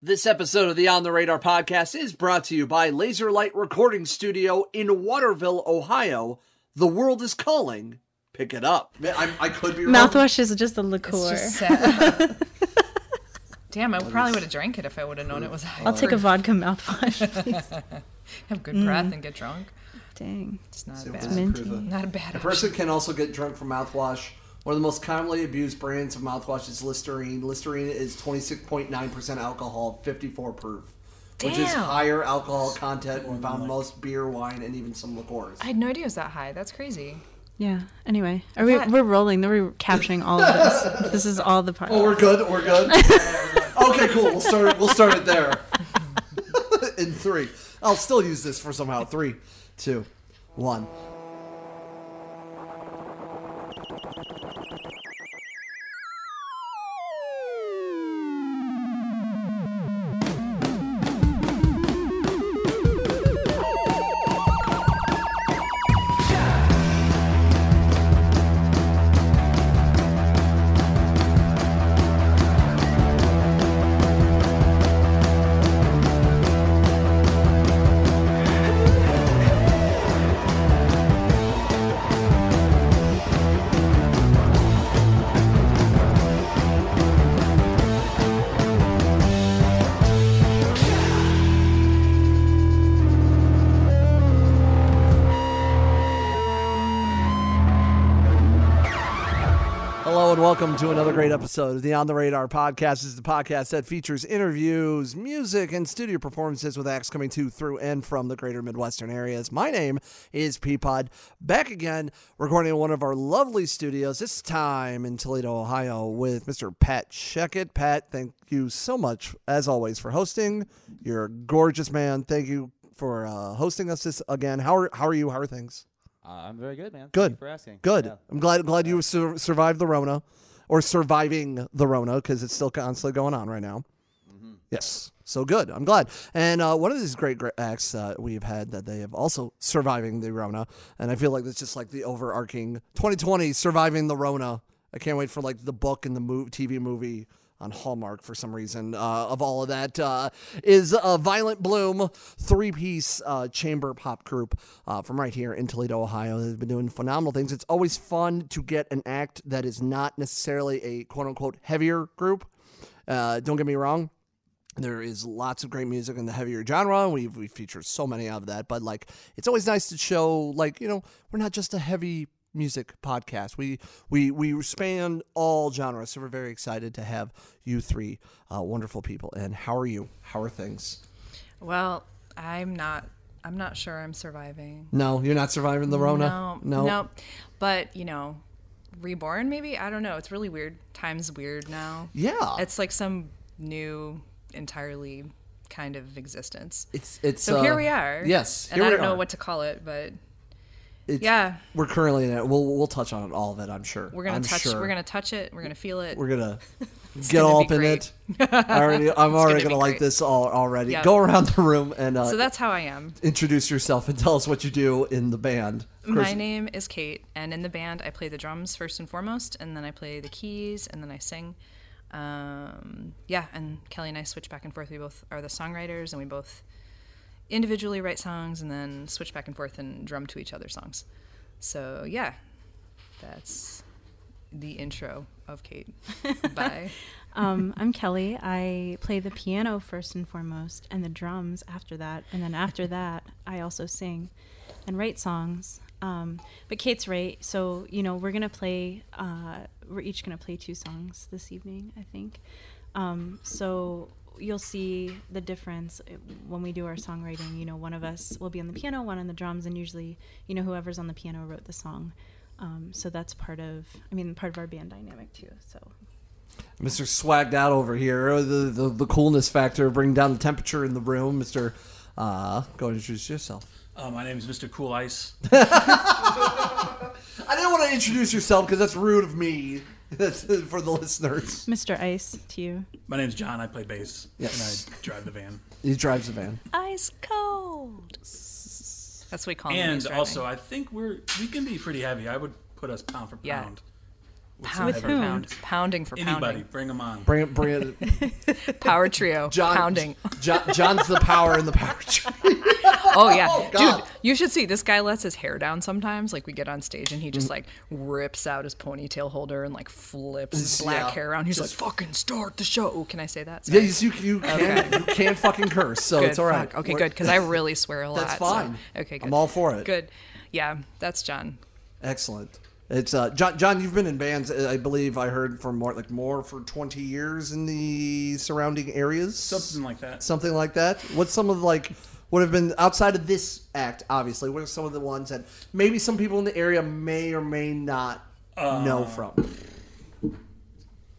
This episode of the On the Radar podcast is brought to you by Laser Light Recording Studio in Waterville, Ohio. The world is calling. Pick it up. I, I could be wrong. Mouthwash is just a liqueur. It's just. Damn, I probably would have drank it if I would have known it was. I'll take a vodka mouthwash, please. Have good breath mm. and get drunk. Dang. It's not So a bad. the minty. proof Not a bad. A person can also get drunk from mouthwash. One of the most commonly abused brands of mouthwash is Listerine. Listerine is 26.9% alcohol, 54 proof, which is Damn. higher alcohol content than found most beer, wine, and even some liqueurs. I had no idea it was that high. That's crazy. Yeah. Anyway, are we? thought- We're rolling. We're capturing all of this. This is all the part. Oh, we're good. We're good. okay, cool. We'll start. We'll start it there. In three, I'll still use this for somehow. Three, two, one. Welcome to another great episode of the On the Radar podcast. This is the podcast that features interviews, music, and studio performances with acts coming to, through, and from the greater Midwestern areas. My name is Peapod, back again, recording in one of our lovely studios, this time in Toledo, Ohio, with Mr. Pat Shekut. Pat, thank you so much, as always, for hosting. You're a gorgeous man. Thank you for uh, hosting us this again. How are, how are you? How are things? Uh, I'm very good, man. Thank Good. you for asking. Good. Yeah. I'm glad glad you sur- survived the Rona, or surviving the Rona because it's still constantly going on right now. Mm-hmm. Yes. So good. I'm glad. And uh, one of these great, great acts uh, we've had that they have also surviving the Rona, and I feel like it's just like the overarching 2020 surviving the Rona. I can't wait for like the book and the mov- TV movie on Hallmark for some reason uh, of all of that uh, is uh, Violent Bloom, three piece uh, chamber pop group uh, from right here in Toledo, Ohio. They've been doing phenomenal things. It's always fun to get an act that is not necessarily a quote unquote heavier group. Uh, don't get me wrong. There is lots of great music in the heavier genre. We've we featured so many of that, but like it's always nice to show like you know we're not just a heavy music podcast. We we we span all genres, so we're very excited to have you three uh, wonderful people. And how are you? How are things? Well, I'm not. I'm not sure I'm surviving. No, you're not surviving the Rona. No, no. But you know, reborn maybe. I don't know. It's really weird. Time's weird now. Yeah, It's like some new, entirely kind of existence. it's it's. So uh, here we are. Yes, and I don't know what to call it, but It's- yeah, We're currently in it. We'll we'll touch on it, all of it. I'm sure. we're gonna I'm touch. Sure. We're gonna touch it. We're gonna feel it. We're gonna get all up in it. I already, I'm already gonna gonna, like this all already. Yeah. Go around the room and uh, so that's how I am. introduce yourself and tell us what you do in the band. My name is Kate, and in the band, I play the drums first and foremost, and then I play the keys, and then I sing. Um, yeah, and Kelly and I switch back and forth. We both are the songwriters, and we both individually write songs, and then switch back and forth and drum to each other's songs. So yeah, that's the intro of Kate. Bye. Um, I'm Kelly. I play the piano first and foremost, and the drums after that. And then after that, I also sing and write songs. Um, but Kate's right. So, you know, we're going to play, uh, we're each going to play two songs this evening, I think. Um, so you'll see the difference uh, when we do our songwriting. You know, one of us will be on the piano, one on the drums, and usually, you know, whoever's on the piano wrote the song. Um, so that's part of, I mean, part of our band dynamic too. So Mr. Swagged Out over here, the, the the coolness factor, bring down the temperature in the room. Mr. Uh, go and introduce yourself. Uh, my name is Mr. Cool Ice. I didn't want to introduce yourself because that's rude of me. That's for the listeners. Mr. Ice to you. My name's John. I play bass. Yes. And I drive the van. He drives the van. Ice cold. That's what we call him. when And he's driving. also, I think we're we can be pretty heavy. I would put us pound for Yeah. pound. Pound With for whom? pound. Pounding for Anybody, pounding. bring them on. Bring it, bring it. Power trio. John, Pounding. John, John's the power in the power tree. Oh yeah, God. dude, you should see this guy lets his hair down sometimes. Like we get on stage and he Mm. just like rips out his ponytail holder and like flips his black Yeah, hair around. He's just- like, "Fucking start the show." Oh, can I say that? Yeah, Sorry. you, you, you can you can fucking curse, so Good, it's all right. fuck. Okay, We're- good because I really swear a lot. That's so- fine. Okay, good. I'm all for it. Good. Yeah, that's John. Excellent. It's uh, John. John, you've been in bands. uh, I believe I heard from more like more for 20 years in the surrounding areas. Something like that. something like that. What's some of the, like would have been outside of this act? Obviously, what are some of the ones that maybe some people in the area may or may not Uh, know from?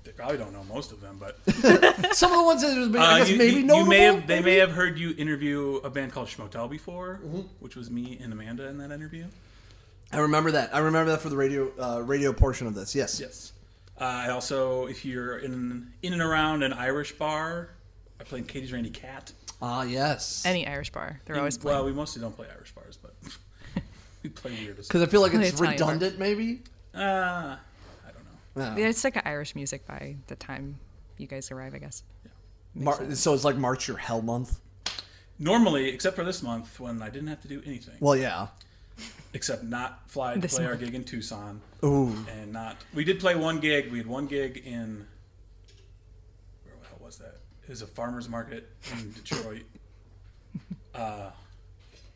They probably don't know most of them, but Some of the ones that was, uh, I guess you, maybe you, notable. you may have they may have heard you interview a band called Schmotel before, Mm-hmm. which was me and Amanda in that interview. I remember that. I remember that for the radio uh, radio portion of this. Yes. Yes. Uh, I also, if you're in in and around an Irish bar, I played Katie's Randy Cat. Ah, yes. Any Irish bar, they're always playing. well, we mostly don't play Irish bars, but we play weird. Because I feel like it's Italian bar. redundant, maybe. Uh, I don't know. No. yeah, it's like an Irish music by the time you guys arrive, I guess. Mar- so it's like March your hell month. Normally, except for this month when I didn't have to do anything Well, yeah. except not fly to This play our month. gig in Tucson, Ooh. and not. We did play one gig. We had one gig in. Where the hell was that? It was a farmers market in Detroit. Uh,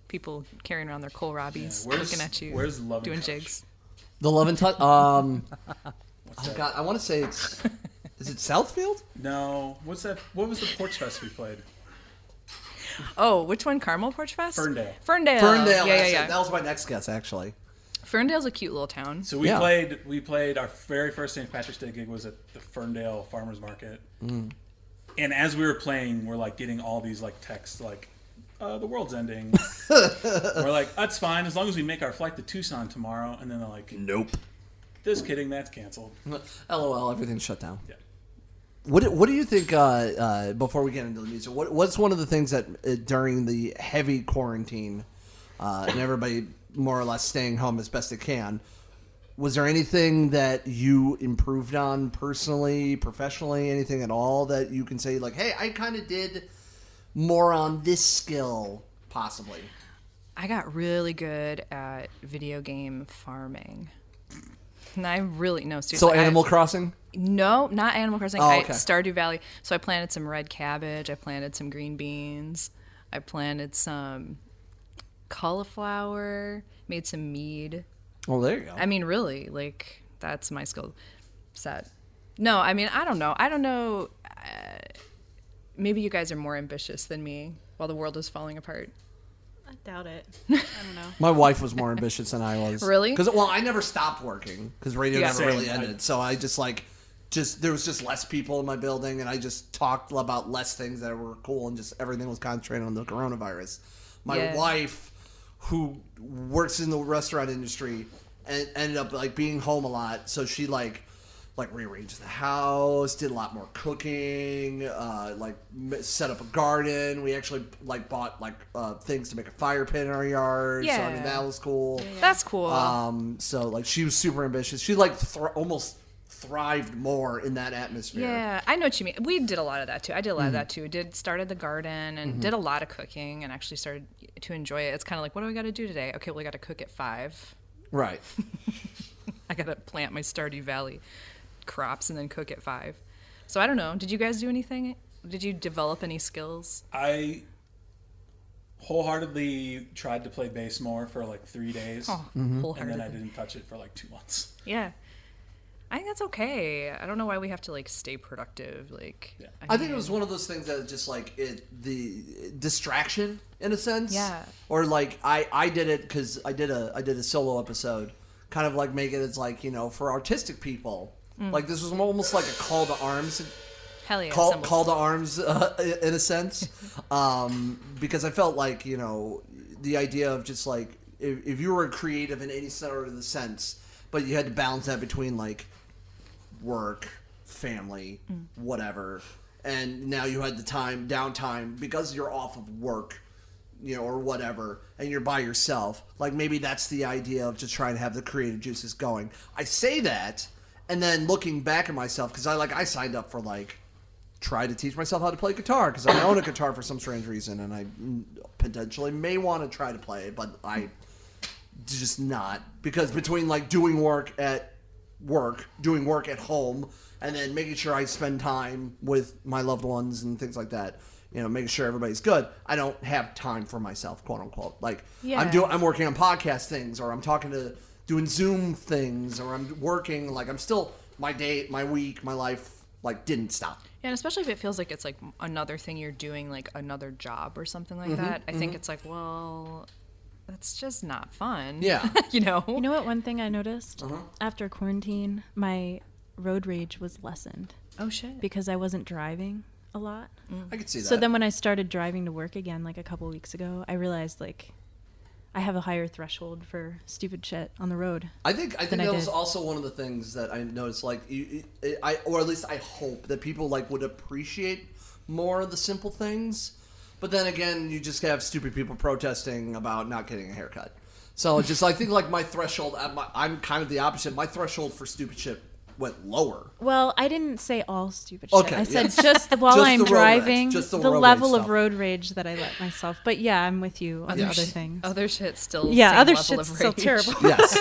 People carrying around their kohlrabis, where's- looking at you, where's Love doing Touch? jigs. The Love and Touch. Um, what's oh? God, I want to say it's. Is it Southfield? No, what's that? What was the Porch Fest we played? Oh, which one? Carmel Porch Fest? Ferndale. Ferndale. Ferndale. Yeah, yeah, yeah. That was my next guess, actually. Ferndale's a cute little town. So we Yeah. played. We played our very first St. Patrick's Day gig was at the Ferndale Farmers Market, Mm. And as we were playing, we're like getting all these like texts like, uh, "The world's ending." we're like, "That's fine as long as we make our flight to Tucson tomorrow." And then they're like, Nope. "Just kidding, that's canceled." LOL. Everything's shut down. Yeah. What do- What do you think? Uh, uh, before we get into the music, what, what's one of the things that uh, during the heavy quarantine uh, and everybody more or less staying home as best they can, was there anything that you improved on personally, professionally, anything at all that you can say like, hey, I kind of did more on this skill, possibly. I got really good at video game farming. And I really no seriously. So I- Animal Crossing. no, not Animal Crossing. Oh, I, okay. Stardew Valley. So I planted some red cabbage. I planted some green beans. I planted some cauliflower. Made some mead. Well, there you go. I mean, really, like that's my skill set. No, I mean, I don't know. I don't know. Uh, maybe you guys are more ambitious than me while the world is falling apart. I doubt it. I don't know. My wife was more ambitious than I was. Really? Because well, I never stopped working because radio Yeah. never Same. really I- ended. So I just like, just there was just less people in my building, and I just talked about less things that were cool, and just everything was concentrated on the coronavirus. My Yeah. wife, who works in the restaurant industry, and ended up like being home a lot, so she like. Like rearranged the house, did a lot more cooking, uh, like set up a garden. We actually like bought like uh, things to make a fire pit in our yard. Yeah. So I mean that was cool. That's cool. Um, so like she was super ambitious. She like thr- almost thrived more in that atmosphere. Yeah, I know what you mean. We did a lot of that too. I did a Mm-hmm. lot of that too. Did started the garden and did a lot of cooking and actually started to enjoy it. It's kind of like, what do I got to do today? Okay, well, I got to cook at five. Right. I got to plant my Stardew Valley crops and then cook at five. So I don't know. Did you guys do anything? Did you develop any skills? I wholeheartedly tried to play bass more for like three days, Oh, and then I didn't touch it for like two months. Yeah. I think that's okay. I don't know why we have to like stay productive. Like, Yeah. I think it was one of those things that just like it the distraction in a sense. Yeah. Or like I I did it because I did a I did a solo episode, kind of like make it as like you know for artistic people. Mm. Like this was almost like a call to arms hell yeah. call, symbols. call to arms uh, in a sense um, because i felt like you know the idea of just like if, if you were creative in any sort of the sense but you had to balance that between like work family whatever. And now you had the time downtime because you're off of work you know or whatever and you're by yourself like maybe that's the idea of just trying to have the creative juices going. I say that and then looking back at myself because I like I signed up for like try to teach myself how to play guitar because I own a guitar for some strange reason and I mm, potentially may want to try to play it, but I just not because between like doing work at work, doing work at home, and then making sure I spend time with my loved ones and things like that. You know, making sure everybody's good. I don't have time for myself, quote unquote. Like I'm doing, I'm working on podcast things, or I'm talking to, doing Zoom things, or I'm working. Like I'm still my day, my week, my life, like didn't stop. Yeah, and especially if it feels like it's like another thing you're doing, like another job or something like Mm-hmm, that. I think it's like, well, that's just not fun. Yeah. you know. You know what? One thing I noticed Uh-huh. after quarantine, my road rage was lessened oh shit. because I wasn't driving a lot. I could see that. So then when I started driving to work again, like a couple weeks ago, I realized like I have a higher threshold for stupid shit on the road. I think I think than I that was also one of the things that I noticed. Like, you, you- I or at least I hope that people like would appreciate more of the simple things. But then again, you just have stupid people protesting about not getting a haircut. So just I think like my threshold. I'm, I'm kind of the opposite. My threshold for stupid shit went lower. Well, I didn't say all stupid shit. Okay, I said yes. just the, while Just I'm the road rage, driving, just the the, road rage level of road rage that I let myself. But yeah, I'm with you on Yes. other things. Other shit still. yeah, same other level shit's of still terrible. Yes.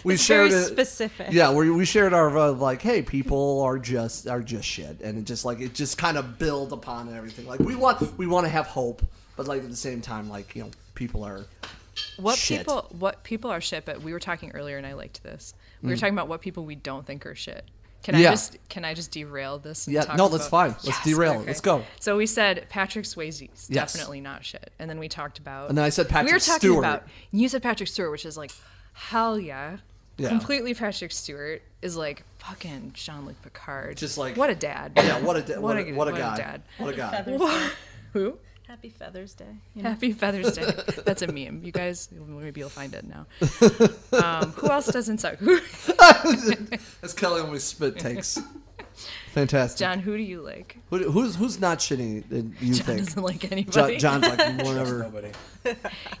we It's shared very it. specific. Yeah, we, we shared our uh, like, hey, people are just are just shit, and it just like it just kind of build upon everything. Like we want we want to have hope, but like at the same time, like you know, people are What Shit. people? What people are shit? But we were talking earlier, and I liked this. We were talking about what people we don't think are shit. Can Mm. Yeah. I just can I just derail this? And Yeah, talk no, that's about- fine. Let's derail it. Let's go. So we said Patrick Swayze's Yes. definitely not shit, and then we talked about. And then I said Patrick Stewart. we were talking Stewart. about. You said Patrick Stewart, which is like, hell yeah. Yeah. Completely Patrick Stewart is like fucking Jean Luc Picard. Just like- what a dad. yeah, what a da- what, a, what a what a guy, dad. what a guy. Feathers Day. Who? Happy Feathers Day. You know? Happy Feathers Day. That's a meme. You guys, maybe you'll find it now. Um, who else doesn't suck? That's Kelly always spit takes. Fantastic. John, who do you like? Who, who's who's not shitting? You John think? doesn't like Jo- anybody. John's like whatever. Nobody.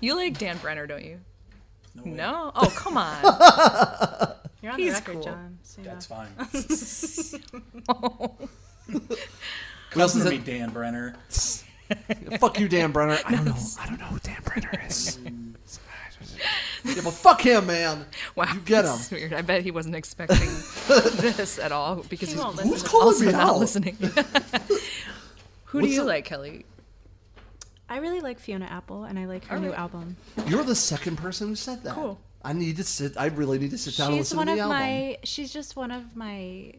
You like Dan Brenner, don't you? No, way. No? Oh, come on. You're on He's the record, cool. John. So you That's know. fine. Who else is Cousin to me, it? Dan Brenner. Fuck you, Dan Brenner. I don't know. I don't know who Dan Brenner is. yeah, but fuck him, man. Wow. You get him. Weird. I bet he wasn't expecting this at all because He he's won't Who's to calling also me not out? listening. who do you up? like, Kelly? I really like Fiona Apple, and I like her new Alright. album. You're the second person who said that. Cool. I need to sit. I really need to sit down and listen one to of the album. my. She's just one of my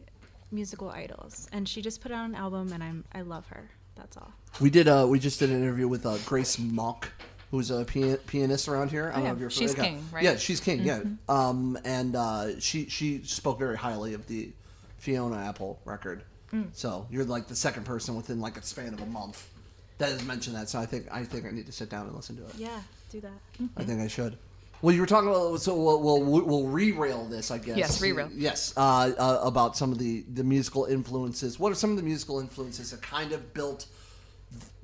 musical idols, and she just put out an album, and I'm. I love her. That's all. We did. Uh, we just did an interview with uh, Grace Mock, who's a pian- pianist around here. I don't Oh, know if you're familiar. She's king, right? Yeah, she's king. Yeah. Um, and uh, she she spoke very highly of the Fiona Apple record. So you're like the second person within like a span of a month that has mentioned that. So I think I think I need to sit down and listen to it. Yeah, do that. I think I should. Well, you were talking about so we'll we'll, we'll re-rail this, I guess. Yes, re-rail. Yes, uh, uh, about some of the the musical influences. What are some of the musical influences that kind of built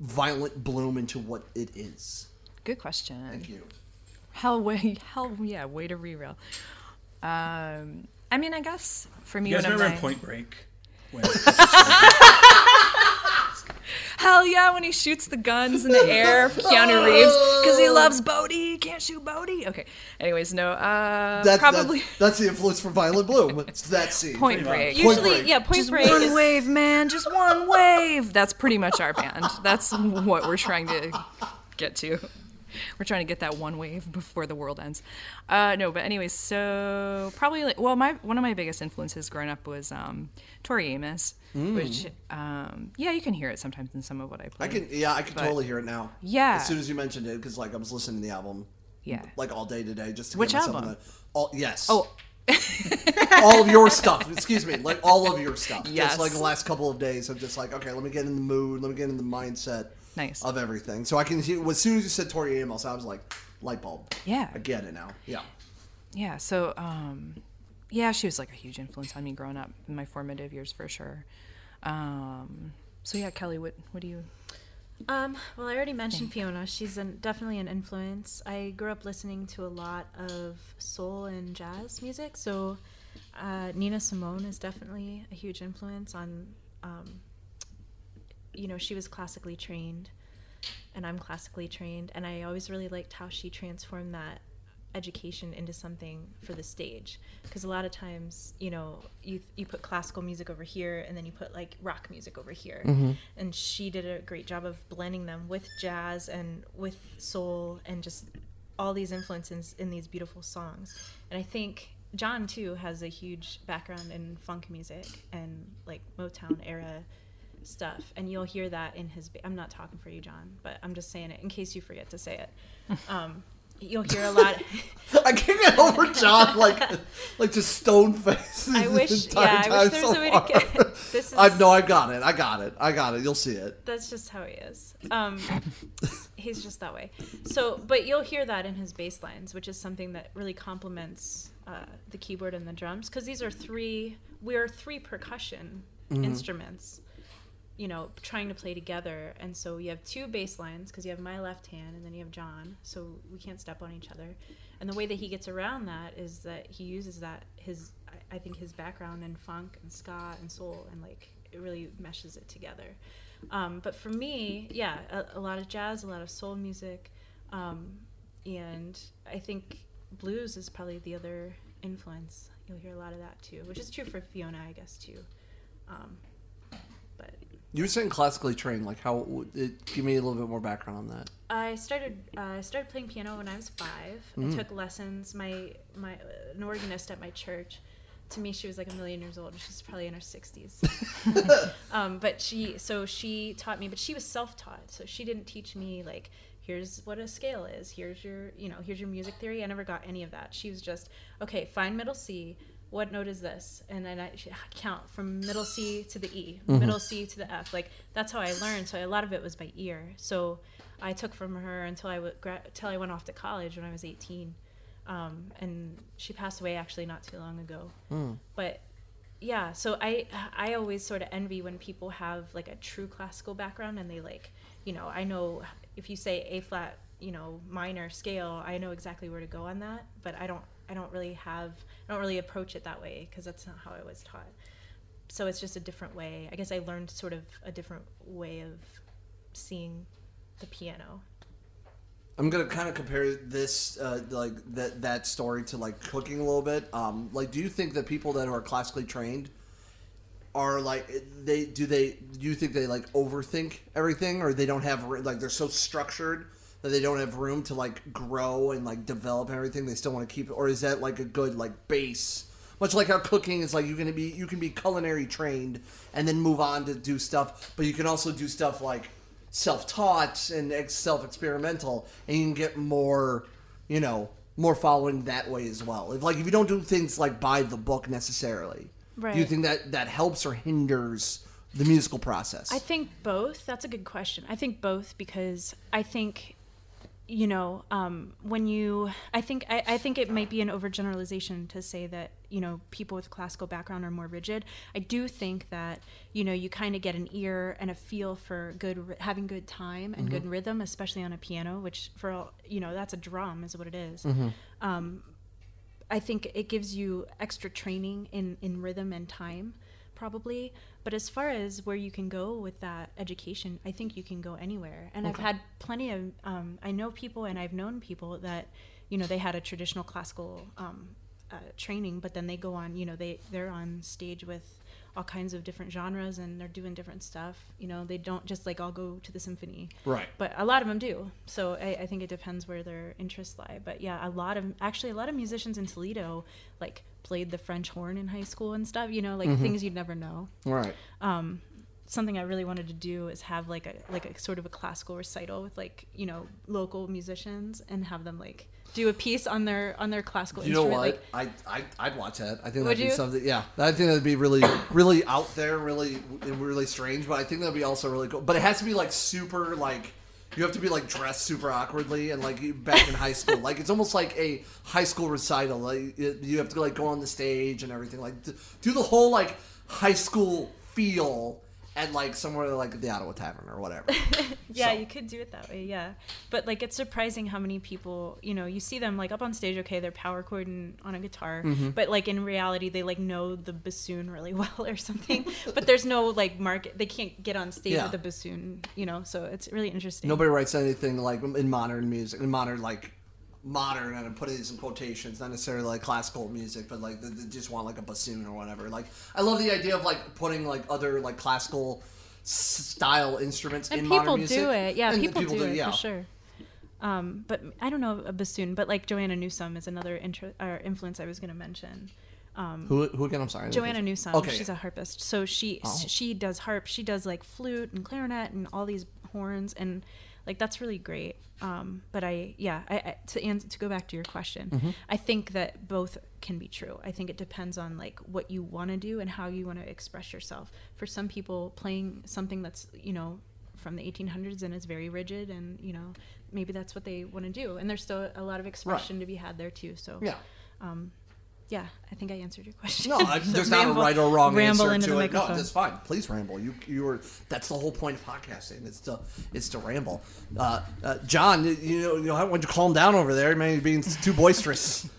Violent Bloom into what it is? Good question. Thank you. Hell, way, hell, yeah, way to reroll. Um, I mean, I guess for me, You guys one of remember my in Point Break? When hell yeah, when he shoots the guns in the air, for Keanu Reeves, because he loves Bodhi, he can't shoot Bodhi. Okay. Anyways, no, uh, That, probably that- that's the influence from Violent Bloom. It's that scene. Point Pretty Break. much. Point Usually, Break. yeah, Point just Break one is wave, man. Just one wave. That's pretty much our band. That's what we're trying to get to. We're trying to get that one wave before the world ends. Uh, no, but anyways, so probably like well, my one of my biggest influences growing up was um, Tori Amos, which um, yeah, you can hear it sometimes in some of what I play. I can, yeah, I can But- totally hear it now. Yeah. As soon as you mentioned it, because like I was listening to the album, Yeah. like all day today, just to Which get album? all yes. Oh, all of your stuff. Excuse me, like all of your stuff. Yes. Just like the last couple of days, I'm just like, okay, let me get in the mood, let me get in the mindset Nice. of everything. So I can see, As soon as you said Tori Amos, I was like, light bulb. Yeah. I get it now. Yeah. yeah. So um, yeah, she was like a huge influence on me growing up in my formative years for sure. Um, so yeah, Kelly, what what do you? Um, well, I already mentioned Fiona. She's an, definitely an influence. I grew up listening to a lot of soul and jazz music, so Uh, Nina Simone is definitely a huge influence on. Um, you know, she was classically trained, and I'm classically trained, and I always really liked how she transformed that education into something for the stage. Because a lot of times you know you you put classical music over here and then you put like rock music over here. Mm-hmm. And she did a great job of blending them with jazz and with soul and just all these influences in these beautiful songs. And i think john too has a huge background in funk music and like motown era stuff and you'll hear that in his i'm not talking for you john but i'm just saying it in case you forget to say it um, you'll hear a lot I can't get over John like like just stone face. I this wish, entire yeah, I wish there was so a way to get. This is I no, I got it. I got it. I got it. You'll see it. that's just how he is. Um, he's just that way. So, but you'll hear that in his bass lines, which is something that really complements uh, the keyboard and the drums, because these are three. We are three percussion instruments. You know, trying to play together, and so you have two bass lines because you have my left hand, and then you have John, so we can't step on each other. And the way that he gets around that is that he uses that his, I- think his background in funk and ska and soul, and like it really meshes it together. Um, but for me, yeah, a, a lot of jazz, a lot of soul music, um, and I think blues is probably the other influence. You'll hear a lot of that too, which is true for Fiona, I guess too. Um, You were saying classically trained. Like how? It, give me a little bit more background on that. I started uh, I started playing piano when I was 5 I took lessons. My my uh, an organist at my church. To me, she was like a million years old. She's probably in her sixties. um, but she so she taught me, but she was self taught. So she didn't teach me like here's what a scale is. Here's your you know here's your music theory. I never got any of that. She was just okay. Find middle C. What note is this? And then I count from middle C to the E, middle C to the F. Like that's how I learned. So a lot of it was by ear. So I took from her until I w- gra- until I went off to college when I was 18, um, and she passed away actually not too long ago. But yeah, so I I always sort of envy when people have like a true classical background and they like you know I know if you say A flat you know minor scale I know exactly where to go on that, but I don't I don't really have I don't really approach it that way because that's not how I was taught. So it's just a different way. I guess I learned sort of a different way of seeing the piano. I'm gonna kind of compare this, uh, like that that story to like cooking a little bit. Um, like, do you think that people that are classically trained are like they do they do you think they like overthink everything, or they don't have like they're so structured that they don't have room to like grow and like develop and everything? They still want to keep, it or is that like a good like base? Much like how cooking is like you can be you can be culinary trained and then move on to do stuff, but you can also do stuff like self-taught and ex- self-experimental and you can get more you know more following that way as well if like if you don't do things like by the book necessarily do you think that that helps or hinders the musical process I think both. That's a good question. I think both because I think, you know, um, when you, I think, I, I think it might be an overgeneralization to say that you know people with classical background are more rigid. I do think that you know you kind of get an ear and a feel for good, having good time and good rhythm, especially on a piano, which for all- you know that's a drum is what it is. Um, I think it gives you extra training in, in rhythm and time, probably. But as far as where you can go with that education, I think you can go anywhere. And I've had plenty of, um, I know people and I've known people that, you know, they had a traditional classical um, uh, training, but then they go on, you know, they, they're on stage with all kinds of different genres and they're doing different stuff. You know, they don't just like all go to the symphony right but a lot of them do. So I, I think it depends where their interests lie. But yeah, a lot of actually a lot of musicians in Toledo like played the French horn in high school and stuff. You know, like things you'd never know. right Um, something I really wanted to do is have like a like a sort of a classical recital with like you know local musicians and have them like do a piece on their on their classical you know what Like, I, I i'd watch that i think Would that'd be you? something yeah i think that'd be really really out there really really strange but i think that'd be also really cool but it has to be like super like you have to be like dressed super awkwardly and like back in high school. Like it's almost like a high school recital. Like you have to like go on the stage and everything. Like do the whole like high school feel at like somewhere like the Ottawa Tavern or whatever. yeah, So- you could do it that way. Yeah, but like it's surprising how many people you know you see them like up on stage. Okay, they're power chording on a guitar, Mm-hmm. but like in reality, they like know the bassoon really well or something. but there's no like market. They can't get on stage Yeah. with a bassoon. You know, so it's really interesting. Nobody writes anything like in modern music, in modern like modern, and I'm putting these in quotations, not necessarily like classical music, but like they, they just want like a bassoon or whatever. Like I love the idea of like putting like other like classical style instruments and in people modern music. do it. Yeah, And people, do, it yeah. for sure. Um, but I don't know a bassoon, but like Joanna Newsom is another intro, or influence I was going to mention. Who, who again? I'm sorry. Joanna Newsom. Okay. She's a harpist. So she Oh. she does harp. She does like flute and clarinet and all these horns and like that's really great. Um, but I yeah I, I to answer, to go back to your question, Mm-hmm. I think that both can be true. I think it depends on like what you want to do and how you want to express yourself. For some people, playing something that's you know from the 1800s and is very rigid and you know maybe that's what they want to do and there's still a lot of expression to be had there too. So Yeah. Yeah, I think I answered your question. No, I, So there's not a ramble- right or wrong ramble answer into to the it. No, that's fine. Please ramble. You you were that's the whole point of podcasting. It's to it's to ramble. Uh, uh, John, you know, you know, why don't you calm down over there? Man, you're being too boisterous.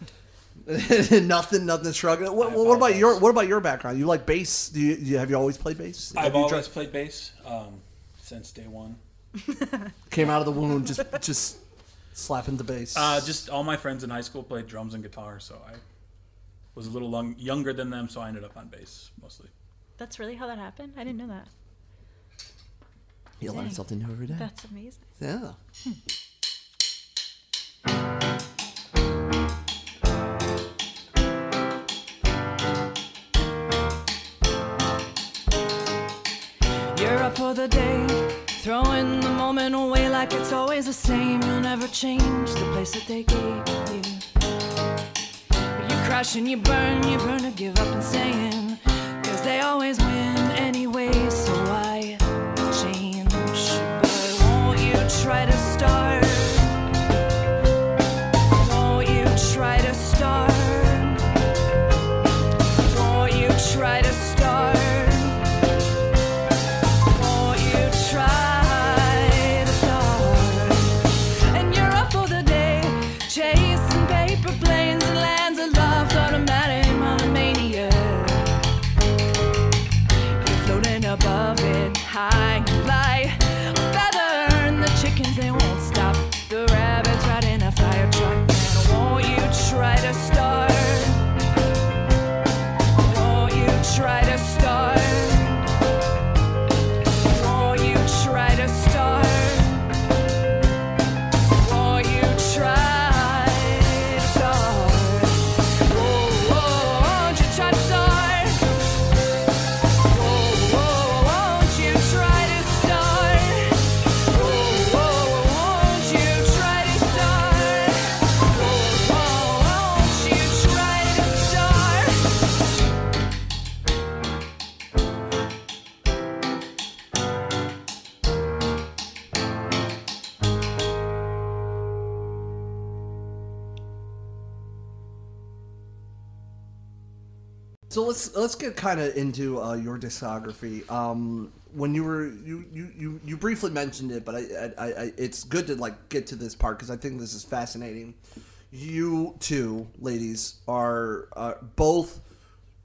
nothing, nothing struggling. What, what about your What about your background? You like bass? Do you, you have you always played bass? Have I've you always tried- played bass um, since day one. came out of the womb just just slapping the bass. Uh, just all my friends in high school played drums and guitar, so I was a little lung- younger than them, so I ended up on bass mostly. That's really how that happened. I didn't know that. you learn dang. something new every day. That's amazing. Yeah. Hmm. You're up for the day, throwing the moment away like it's always the same. You'll never change the place that they gave you. And you burn, you burn to give up and saying, Cause they always win anyway, let's get kind of into uh, your discography. Um, when you were you, you, you, you briefly mentioned it, but I, I, I it's good to like get to this part because I think this is fascinating. You two ladies are uh, both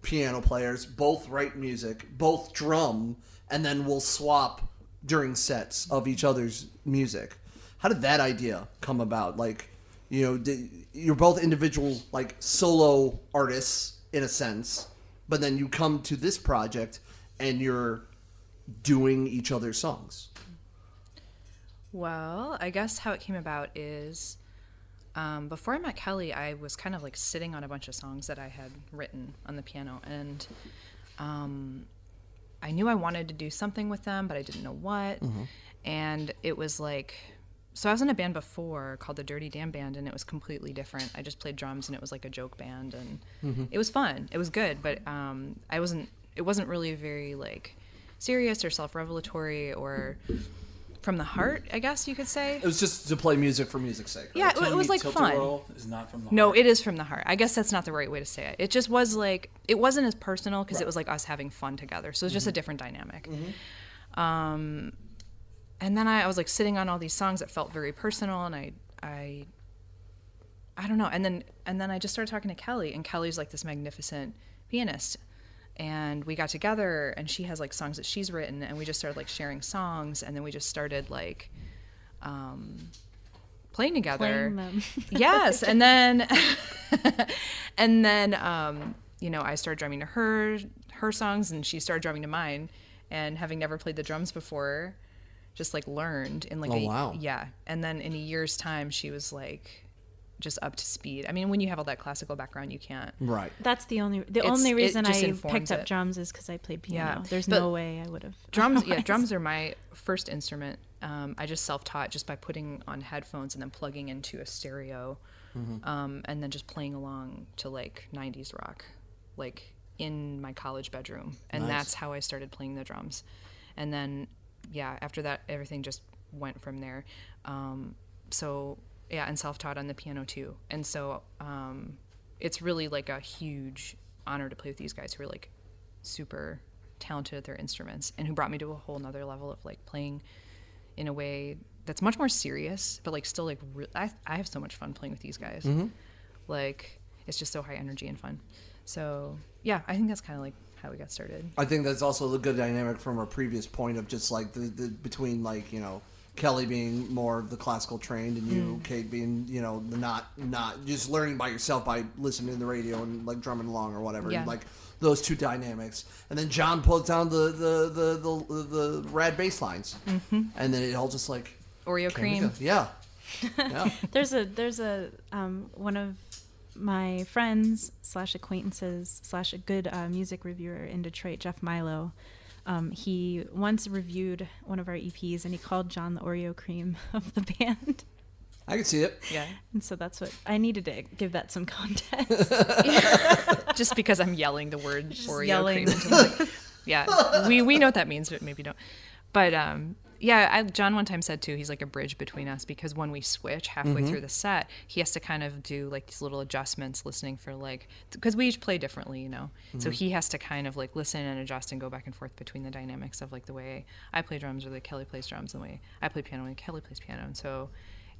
piano players, both write music, both drum, and then we'll swap during sets of each other's music. How did that idea come about? Like, you know, did, you're both individual like solo artists in a sense, but then you come to this project and you're doing each other's songs. Well, I guess how it came about is um, before I met Kelly, I was kind of like sitting on a bunch of songs that I had written on the piano, and um, I knew I wanted to do something with them, but I didn't know what. And it was like, so I was in a band before called the Dirty Damn Band, and it was completely different. I just played drums, and it was like a joke band, and it was fun. It was good, but um, I wasn't. It wasn't really very like serious or self-revelatory or from the heart, I guess you could say. It was just to play music for music's sake. right? Yeah, it, it was like fun. is not from the No, heart. it is from the heart. I guess that's not the right way to say it. It just was like it wasn't as personal because it was like us having fun together. So it was just a different dynamic. Um, and then I, I was like sitting on all these songs that felt very personal, and I I I don't know. And then and then I just started talking to Kelly, and Kelly's like this magnificent pianist. And we got together, and she has like songs that she's written, and we just started like sharing songs, and then we just started like um, playing together. Playing them. yes, and then and then um, you know I started drumming to her her songs, and she started drumming to mine. And having never played the drums before, just like learned in like Oh, a, wow. yeah. And then in a year's time, she was like just up to speed. I mean, when you have all that classical background, you can't. Right. That's the only the It's- only reason I picked up it. drums is because I played piano. Yeah, There's but no way I would have Drums, yeah, drums are my first instrument. Um, I just self-taught just by putting on headphones and then plugging into a stereo, Mm-hmm. um, and then just playing along to like '90s rock, like in my college bedroom, and Nice. that's how I started playing the drums. And then, yeah, after that, everything just went from there. Um, so yeah, and self-taught on the piano too. And so um, it's really like a huge honor to play with these guys who are like super talented at their instruments and who brought me to a whole nother level of like playing in a way that's much more serious but like still like re- I, I have so much fun playing with these guys like it's just so high energy and fun so yeah i think that's kind of like how we got started. I think that's also a good dynamic from our previous point of just like the, the between like you know Kelly being more of the classical trained and you Mm. Kate being you know the not not just learning by yourself by listening to the radio and like drumming along or whatever Yeah. like those two dynamics. And then John pulls down the the the the, the, the rad bass lines. Mm-hmm. and then it all just like oreo cream. Yeah. Yeah. There's a there's a um, one of my friends slash acquaintances slash a good uh, music reviewer in Detroit, Jeff Milo. Um, he once reviewed one of our EPs and he called John the Oreo cream of the band. I can see it yeah And so that's what I needed to give that some context. just because i'm yelling the word oreo yelling. cream into the mic. yeah we we know what that means but maybe don't but um yeah I, john one time said too he's like a bridge between us because when we switch halfway mm-hmm. through the set he has to kind of do like these little adjustments listening for like because we each play differently you know so mm-hmm. he has to kind of like listen and adjust and go back and forth between the dynamics of like the way i play drums or the way kelly plays drums and the way i play piano and kelly plays piano and so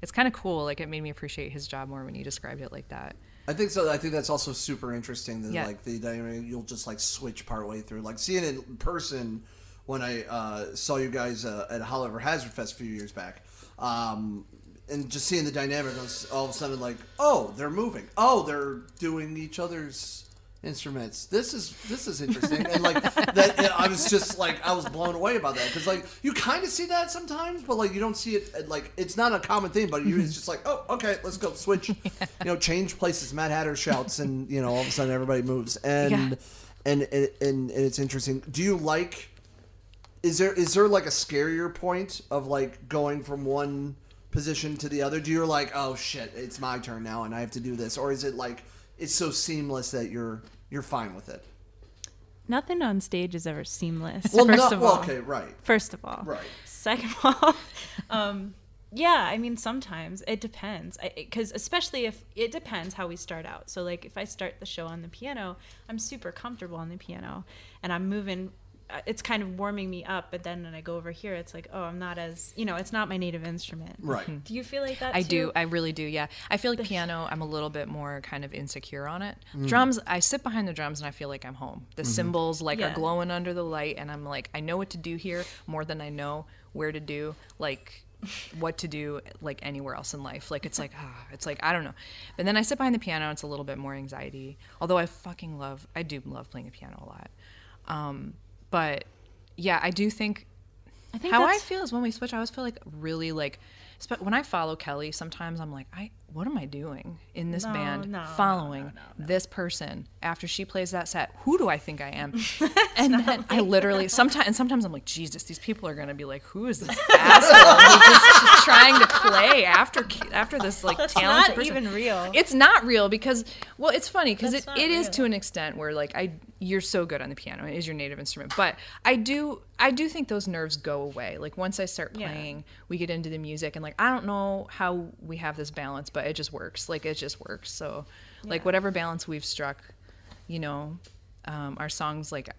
it's kind of cool like it made me appreciate his job more when you described it like that I think so. I think that's also super interesting. That Yeah. like the dynamic, you'll just like switch partway through. Like seeing it in person when I uh, saw you guys uh, at Holliver Hazard Fest a few years back, um, and just seeing the dynamic, all of a sudden like, oh, they're moving. Oh, they're doing each other's instruments. This is this is interesting. And like that, and I was just like I was blown away by that because like you kind of see that sometimes, but like you don't see it. Like it's not a common thing, but you it's just like oh okay, let's go switch. You know, change places. Mad Hatter shouts, and you know all of a sudden everybody moves, and Yeah. and, and and it's interesting. Do you like? Is there is there like a scarier point of like going from one position to the other? Do you're like oh shit, it's my turn now and I have to do this, or is it like it's so seamless that you're you're fine with it? Nothing on stage is ever seamless. Well, first not, of well, all, okay, right, first of all, right. Second of all, um, yeah, I mean sometimes it depends because especially if it depends how we start out. So like if I start the show on the piano, I'm super comfortable on the piano, and I'm moving. Uh, It's kind of warming me up, but then when I go over here, it's like, oh, I'm not as you know, it's not my native instrument. Right. Do you feel like that? I too? do. I really do. Yeah. I feel like piano, I'm a little bit more kind of insecure on it. Mm. Drums, I sit behind the drums and I feel like I'm home. The Mm-hmm. cymbals like Yeah. are glowing under the light and I'm like, I know what to do here more than I know where to do like what to do like anywhere else in life. Like it's like ah, it's like I don't know. And then I sit behind the piano, it's a little bit more anxiety. Although I fucking love I do love playing the piano a lot. Um but yeah, I do think I think how I feel is when we switch, I always feel like really like, when I follow Kelly, sometimes I'm like, I what am I doing in this No, band no, following no, this person after she plays that set? Who do I think I am? and then I literally sometimes and sometimes I'm like, Jesus, these people are gonna be like, who is this asshole who's just, just trying to play after after this like That's talented not person? even real. It's not real because well, it's funny because it, it is to an extent where like I you're so good on the piano, it is your native instrument. But I do I do think those nerves go away. Like once I start Yeah. playing, we get into the music and like I don't know how we have this balance, but it just works. Like it just works. So like whatever balance we've struck, you know, um, our songs like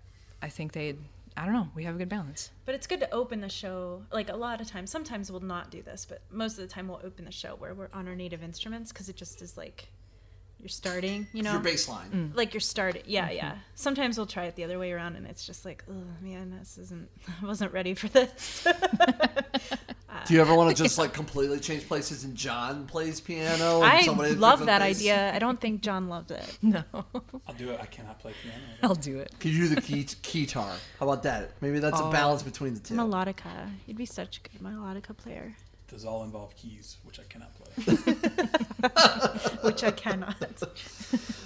I think they I don't know. We have a good balance. But it's good to open the show. Like a lot of times, sometimes we'll not do this, but most of the time we'll open the show where we're on our native instruments because it just is like you're starting, you know, Your baseline. Mm. like you're starting. Yeah, mm-hmm. yeah. Sometimes we'll try it the other way around, and it's just like, oh man, this isn't. I wasn't ready for this. Do you ever want to just like completely change places and John plays piano? I somebody love that bass? idea. I don't think John loved it. No, I'll do it. I cannot play piano. I'll do it. Could you do the key guitar? How about that? Maybe that's a oh. balance between the two. Melodica. You'd be such a good melodica player, Does all involve keys, which I cannot play. which I cannot.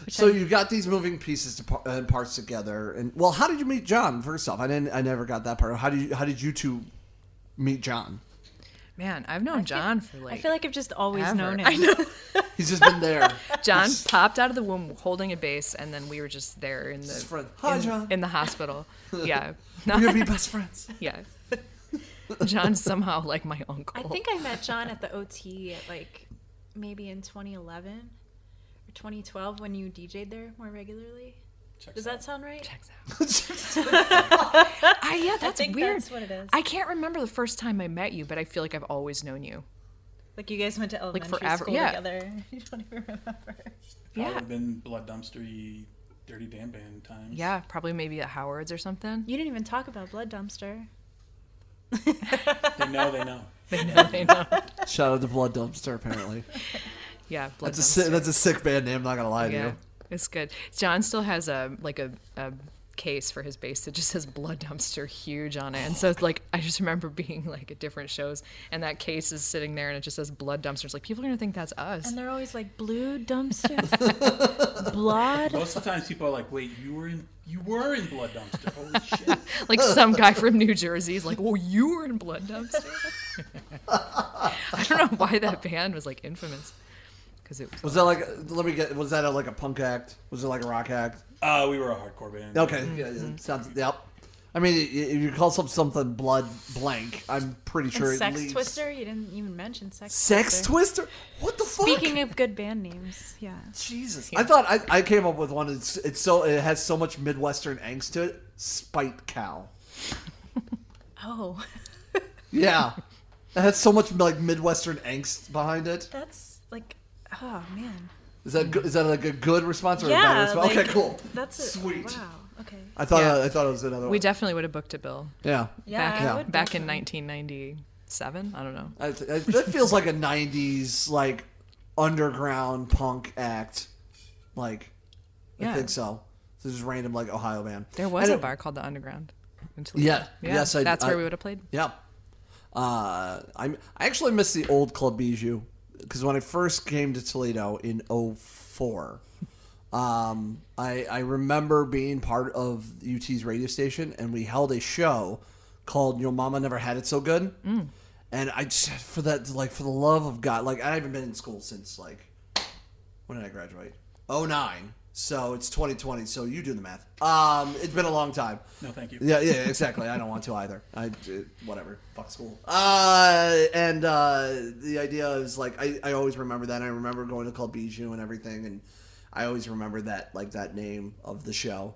So you got these moving pieces to par- and parts together, and well, how did you meet John? First off, I didn't. I never got that part. How did you? How did you two meet John? Man, I've known John for like. I feel like I've just always ever. known him. I know. He's just been there. John popped out of the womb holding a bass, and then we were just there in His the friend. Hi, in, John. in the hospital. Yeah, We're gonna be best friends. yeah. John's somehow like my uncle. I think I met John at the OT at like maybe in 2011 or 2012 when you DJ'd there more regularly. Checks Does out. that sound right? Checks out. I, yeah, that's think weird. that's what it is. I can't remember the first time I met you, but I feel like I've always known you. Like you guys went to elementary forever, school yeah. together. You don't even remember. Probably Yeah. We've been blood dumpstery, dirty damn band times. Yeah, probably maybe at Howard's or something. You didn't even talk about Blood Dumpster. They know. They know. They know, they know. Shout out to Blood Dumpster. Apparently, Yeah, blood that's a sick, that's a sick band name. I'm not gonna lie to you. it's good. John still has a like a, a case for his bass that just says blood dumpster huge on it, and so it's like I just remember being like at different shows, and that case is sitting there, and it just says blood dumpster. It's like people are gonna think that's us. And they're always like blue dumpster, blood. Most of the times, people are like, "Wait, you were in you were in blood dumpster? Holy shit!" like some guy from New Jersey is like, "Oh, you were in blood dumpster." I don't know why that band was like infamous, because it was. Was that like? Let me get. Was that a, like a punk act? Was it like a rock act? Uh, we were a hardcore band. Okay. Yeah, yeah, sounds. Yep. I mean, if you call some something blood blank, I'm pretty sure And it Sex leads- Twister. You didn't even mention Sex. Sex Twister. Twister. What the fuck? Speaking of good band names, yeah. Jesus, I thought I, I came up with one. It's it's so it has so much midwestern angst to it. Spite cow. Oh, Yeah, it has so much like midwestern angst behind it. that's like, oh man. Is that good, that like a good response or a bad Yeah. response? like, okay, cool. That's a, Sweet. Wow. Okay. I thought Yeah. uh, I thought it was another We one. We definitely would have booked a bill yeah, Yeah. back Yeah. back in 1997. I don't know. I, I, that feels like a '90s like underground punk act. Like, I think so. This is random like Ohio band. There was And a it- bar called the Underground. in Toledo. Yeah. Yes, I- that's where we would have played. Yeah. Uh, I'm, I actually miss the old Club Bijou because when I first came to Toledo in 04, um, I, I remember being part of UT's radio station and we held a show called Your Mama Never Had It So Good. And I just, for that, like, for the love of God, like, I haven't been in school since, like, when did I graduate? Oh nine. So it's 2020. So you do the math. Um, it's been a long time. No, thank you. Yeah, yeah, exactly. I don't want to either. I whatever. Fuck school. Uh, and uh, the idea is like I, I always remember that. I remember going to Club Bijou and everything, and I always remember that like that name of the show.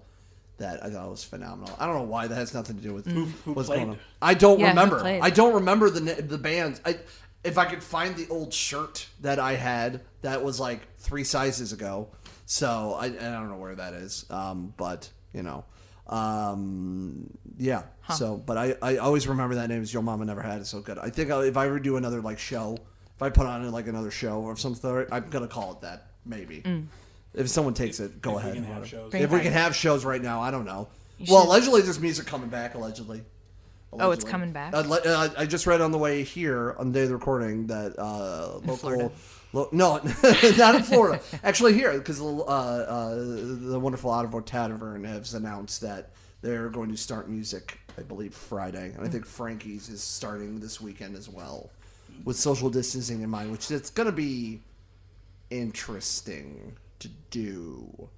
That I thought was phenomenal. I don't know why that has nothing to do with who what's played? going on. I don't Yeah, remember. I don't remember the the bands. I if I could find the old shirt that I had that was like three sizes ago. So I, I don't know where that is. Um, but you know, um, yeah. So, but I, I always remember that name is Your Mama Never Had It So Good. I think I'll, if I ever do another like show, if I put on like another show or something, I'm gonna call it that. Maybe. If someone takes it, go If we ahead. can have shows. Bring If we back. can have shows right now, I don't know. You well, should- allegedly there's music coming back. Allegedly. Oh, it's Allegedly. coming back? Uh, uh, I just read on the way here on the day of the recording that uh, local. Florida. Lo- no, not in Florida. Actually, here because uh, uh, the wonderful Ottawa Tavern has announced that they're going to start music. I believe Friday, and I think Frankie's is starting this weekend as well, with social distancing in mind, which it's going to be interesting to do.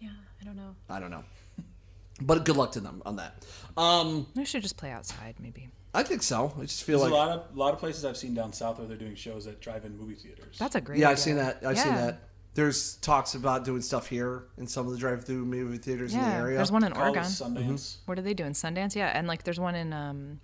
Yeah, I don't know. I don't know, but good luck to them on that. Um, We should just play outside, maybe. I think so. I just feel There's like a lot of a lot of places I've seen down south where they're doing shows at drive-in movie theaters. That's a great. Yeah, I've seen that. I've seen that. There's talks about doing stuff here in some of the drive-through movie theaters in the Yeah, area. there's one in Call it Oregon. Sundance. What are they doing? Sundance? Yeah, and like there's one in um,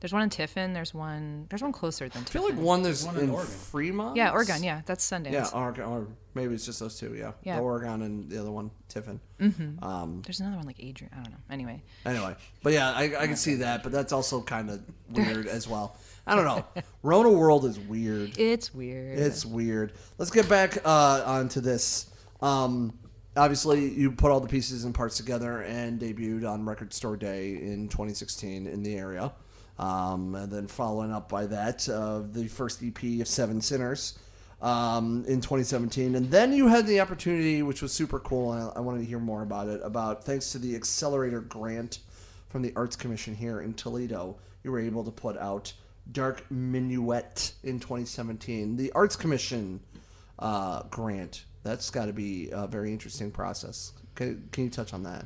there's one in Tiffin. There's one. There's one closer than Tiffin. I feel like Tiffin. one there's One in, in Oregon. Fremont. Yeah, Oregon. Yeah, that's Sundance. Yeah, Oregon, or maybe it's just those two. Yeah, Yeah. The Oregon and the other one, Tiffin. Mm-hmm. Um, There's another one like Adrian. I don't know. Anyway, anyway, but yeah, I, I can see that, but that's also kind of weird as well. I don't know. Rona World is weird. it's weird. It's weird. Let's get back uh, onto this. Um, obviously, you put all the pieces and parts together and debuted on Record Store Day in 2016 in the area. Um, and then following up by that, uh, the first EP of Seven Sinners um, in 2017. And then you had the opportunity, which was super cool, and I, I wanted to hear more about it, about thanks to the Accelerator grant from the Arts Commission here in Toledo, you were able to put out Dark Minuet in 2017. The Arts Commission uh, grant, that's got to be a very interesting process. Can, can you touch on that?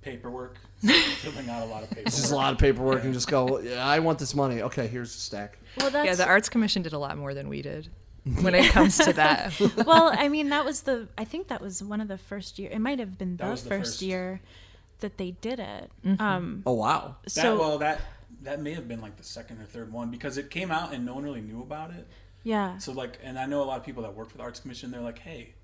It's paperwork. filling out a lot of paperwork. It's just a lot of paperwork and just go, yeah, I want this money. Okay, here's the stack. Well, that's yeah, the Arts Commission did a lot more than we did when it comes to that. well, I mean, that was the. I think that was one of the first year. It might have been That the first, the first. year that they did it. Mm-hmm. Um, Oh, wow. That, so well, that that may have been like the second or third one because it came out and no one really knew about it. yeah, So like, and I know a lot of people that work for the Arts Commission. They're like, "Hey,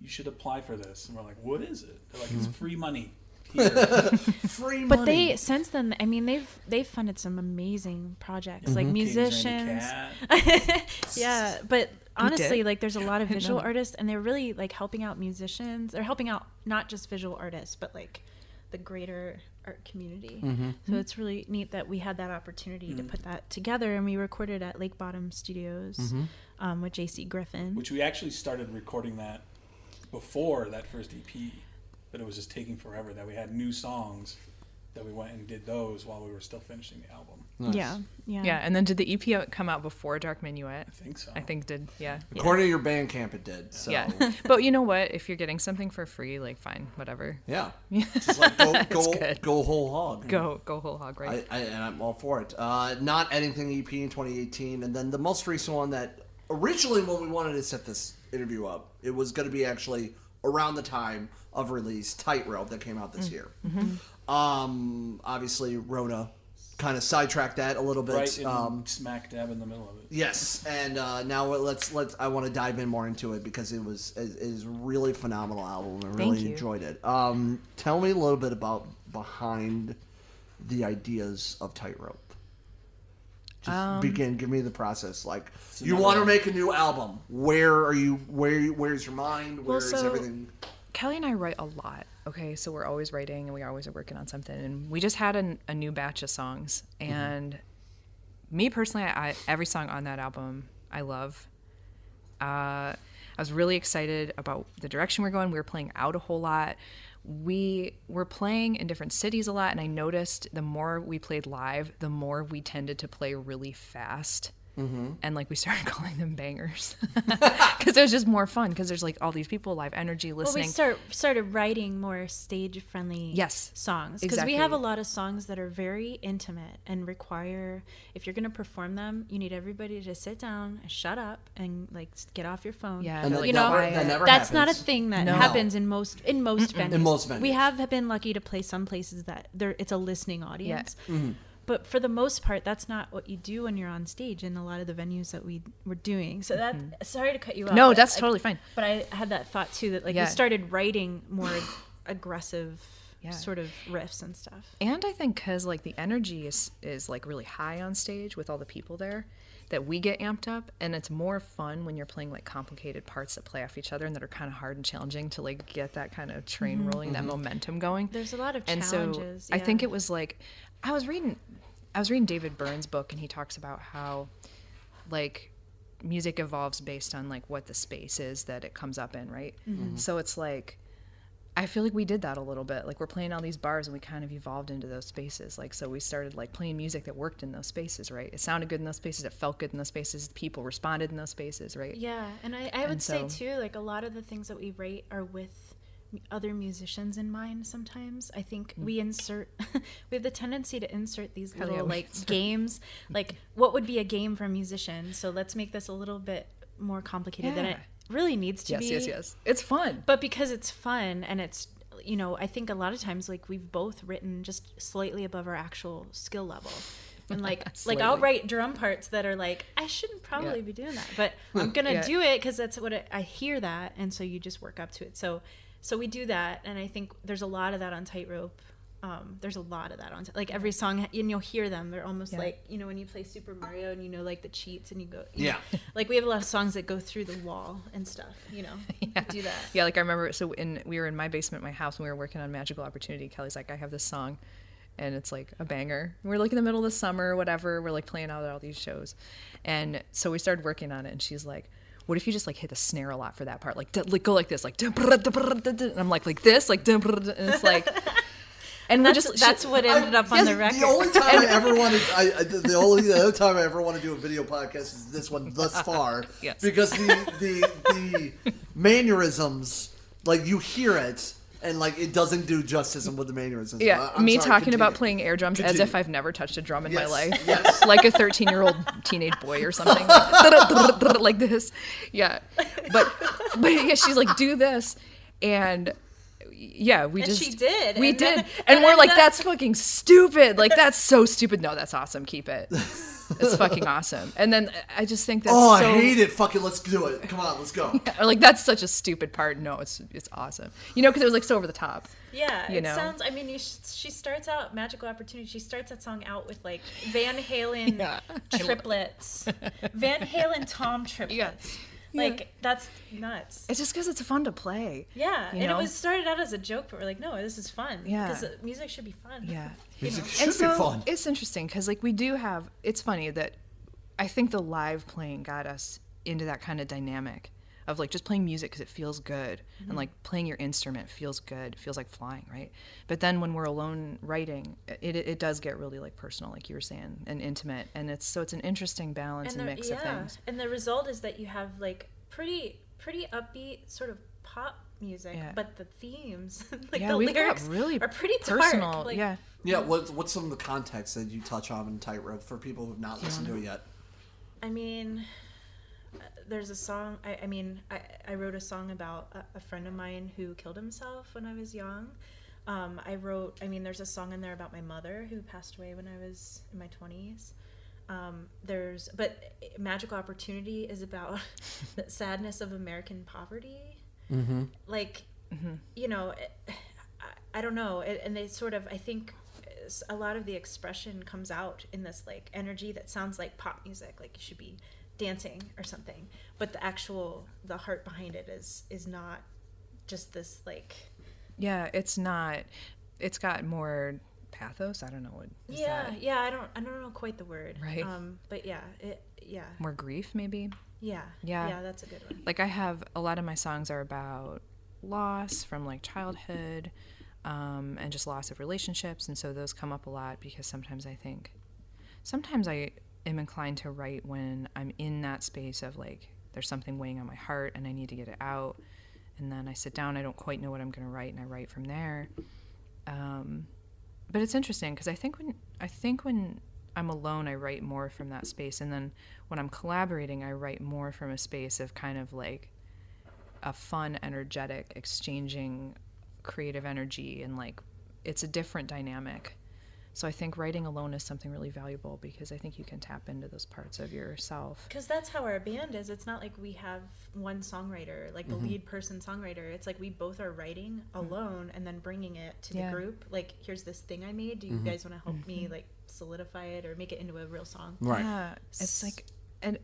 you should apply for this." And we're like, "What is it?" They're like, "It's free money." Here. Free but they since then, I mean, they've they've funded some amazing projects like King's Randy musicians. Yeah, but honestly, like there's a lot of I didn't know visual artists, and they're really like helping out musicians. They're helping out not just visual artists, but like the greater art community. Mm-hmm. So it's really neat that we had that opportunity to put that together, and we recorded at Lake Bottom Studios Mm-hmm. um, with J.C. Griffin. which we actually started recording that before that first EP, but it was just taking forever. That we had new songs that we went and did those while we were still finishing the album. Yeah, yeah, yeah, and then did the EP come out before Dark Minuet? I think so. I think did. Yeah. According to your Bandcamp, it did. So, Yeah. but you know what? If you're getting something for free, like fine, whatever. yeah. Just like go, go, go whole hog. Go go whole hog, right? I, I, and I'm all for it. Uh, not anything EP in 2018, and then the most recent one that originally when we wanted to set this interview up, it was going to be actually around the time of release, Tightrope that came out this year. Um, obviously, Rona kind of sidetracked that a little bit. right in um, smack dab in the middle of it. Yes, and uh, now let's let's. I want to dive in more into it because it was it is a really phenomenal album. I Thank really you. enjoyed it. Um, tell me a little bit about behind the ideas of Tightrope. Just Um, begin. Give me the process. Like you want to make a new album. Where are you? Where Where's your mind? Where's so- everything? Kelly and I write a lot. Okay, so we're always writing and we always are working on something. And we just had an, a new batch of songs. And me personally, I, every song on that album I love. Uh, I was really excited about the direction we're going. We were playing out a whole lot. We were playing in different cities a lot, and I noticed the more we played live, the more we tended to play really fast. And like we started calling them bangers because it was just more fun because there's like all these people, live energy Well, listening. we start started writing more stage friendly Yes, songs because we have a lot of songs that are very intimate and require if you're going to perform them, you need everybody to sit down and shut up and like get off your phone. Yeah, And you like, know, never, that never that's not a thing that No. happens in most in most venues. In most venues. we have been lucky to play some places that there it's a listening audience. Mm-hmm. But for the most part, that's not what you do when you're on stage in a lot of the venues that we were doing. So that sorry to cut you off. Mm-hmm. No, that's I- totally fine. But I had that thought too that like Yeah. we started writing more aggressive Yeah. sort of riffs and stuff. And I think because like the energy is is like really high on stage with all the people there, that we get amped up, and it's more fun when you're playing like complicated parts that play off each other and that are kind of hard and challenging to like get that kind of train rolling, that momentum going. There's a lot of and challenges. so I think it was like I was reading I was reading David Byrne's book and he talks about how like music evolves based on like what the space is that it comes up in, right? Mm-hmm. Mm-hmm. So it's like I feel like we did that a little bit. Like we're playing all these bars and we kind of evolved into those spaces. Like so we started like playing music that worked in those spaces, right? It sounded good in those spaces, it felt good in those spaces, people responded in those spaces, right? Yeah, and I, I would And say so- too, like a lot of the things that we write are with m- other musicians in mind. Sometimes I think we insert, we have the tendency to insert these little yeah, like games. Like, what would be a game for a musician? So let's make this a little bit more complicated than it really needs to yes, be. yes, yes. Yes. It's fun. But because it's fun and it's you know, I think a lot of times like we've both written just slightly above our actual skill level. And like like I'll write drum parts that are like I shouldn't probably Yeah. be doing that, but I'm going to Yeah. do it cuz that's what I, I hear that and so you just work up to it. So so we do that and I think there's a lot of that on Tightrope. Um, there's a lot of that on like every song and you'll hear them they're almost Yeah. like you know when you play super mario and you know like the cheats and you go you know, Yeah. like we have a lot of songs that go through the wall and stuff you know yeah. do that Yeah, like I remember. So in we were in my basement, at my house, and we were working on Magical Opportunity. Kelly's like, I have this song, and it's like a banger. We're like in the middle of the summer, whatever. We're like playing out all these shows, and so we started working on it. And she's like, "What if you just like hit the snare a lot for that part? Like, d- like go like this, like." dum, brr, dum, brr, dum, dum," And I'm like, like this, like, dum, brr, dum, and it's like, and that's, just that's what ended up on Yes, the record The only time I ever wanted, I, I, the only the other time I ever want to do a video podcast is this one thus far, Yes. because the the the mannerisms, like you hear it, and like it doesn't do justice with the mannerisms. Yeah, I- I'm me sorry, talking about playing air drums as if I've never touched a drum in Yes, my life, yes. like a 13 year old teenage boy or something, like, like this. Yeah, but but yeah, she's like, do this, and yeah, we And just she did, we and then- did, and and we're then like, that- that's fucking stupid. Like that's so stupid. No, that's awesome. Keep it. It's fucking awesome. And then I just think that's Oh, so, I hate it. Fucking, let's do it. Come on, let's go. Or like that's such a stupid part. No, it's it's awesome. You know, because it was like so over the top. Yeah, you it know? sounds. I mean, you sh- she starts out magical opportunity. She starts that song out with like Van Halen Yeah. triplets, Van Halen Tom triplets. Like that's nuts. It's just because it's fun to play. Yeah, you and know? it was started out as a joke, but we're like, no, this is fun. Yeah. because music should be fun. Yeah. Music know. should and be so fun. it's interesting because like we do have it's funny that i think the live playing got us into that kind of dynamic of like just playing music because it feels good Mm-hmm. and like playing your instrument feels good feels like flying right but then when we're alone writing it, it, it does get really like personal like you were saying and intimate and it's so it's an interesting balance and, the, mix of things And the result is that you have like pretty pretty upbeat sort of pop music, Yeah. but the themes, like yeah the we've lyrics, got really are pretty dark. personal Like, yeah Yeah, what's what's some of the context that you touch on in Tightrope for people who've not listened to it yet? I mean, there's a song. I, I mean, I, I wrote a song about a, a friend of mine who killed himself when I was young. Um, I wrote. I mean, there's a song in there about my mother who passed away when I was in my 20s. Um, there's, but magical opportunity is about the sadness of American poverty. Mm-hmm. Like, you know, it, I, I don't know, it, and they sort of. I think a lot of the expression comes out in this like energy that sounds like pop music, like you should be dancing or something, but the actual the heart behind it is is not just this like yeah it's not it's got more pathos i don't know what yeah that? yeah I don't I don't know quite the word Right. um but yeah it yeah more grief maybe yeah Yeah. yeah that's a good one like I have a lot of my songs are about loss from like childhood um, and just loss of relationships and so those come up a lot because sometimes I think sometimes I am inclined to write when I'm in that space of like there's something weighing on my heart and I need to get it out. And then I sit down I don't quite know what I'm going to write and I write from there. Um, but it's interesting because I think when I think when I'm alone, I write more from that space, and then when I'm collaborating, I write more from a space of kind of like a fun, energetic, exchanging creative energy, and like it's a different dynamic. So I think writing alone is something really valuable because I think you can tap into those parts of yourself. because that's how our band is it's not like we have one songwriter like Mm-hmm. the lead person songwriter it's like we both are writing mm-hmm. alone and then bringing it to Yeah. the group like here's this thing i made do you mm-hmm. guys want to help me mm-hmm. like solidify it or make it into a real song Right. Yeah, it's like, and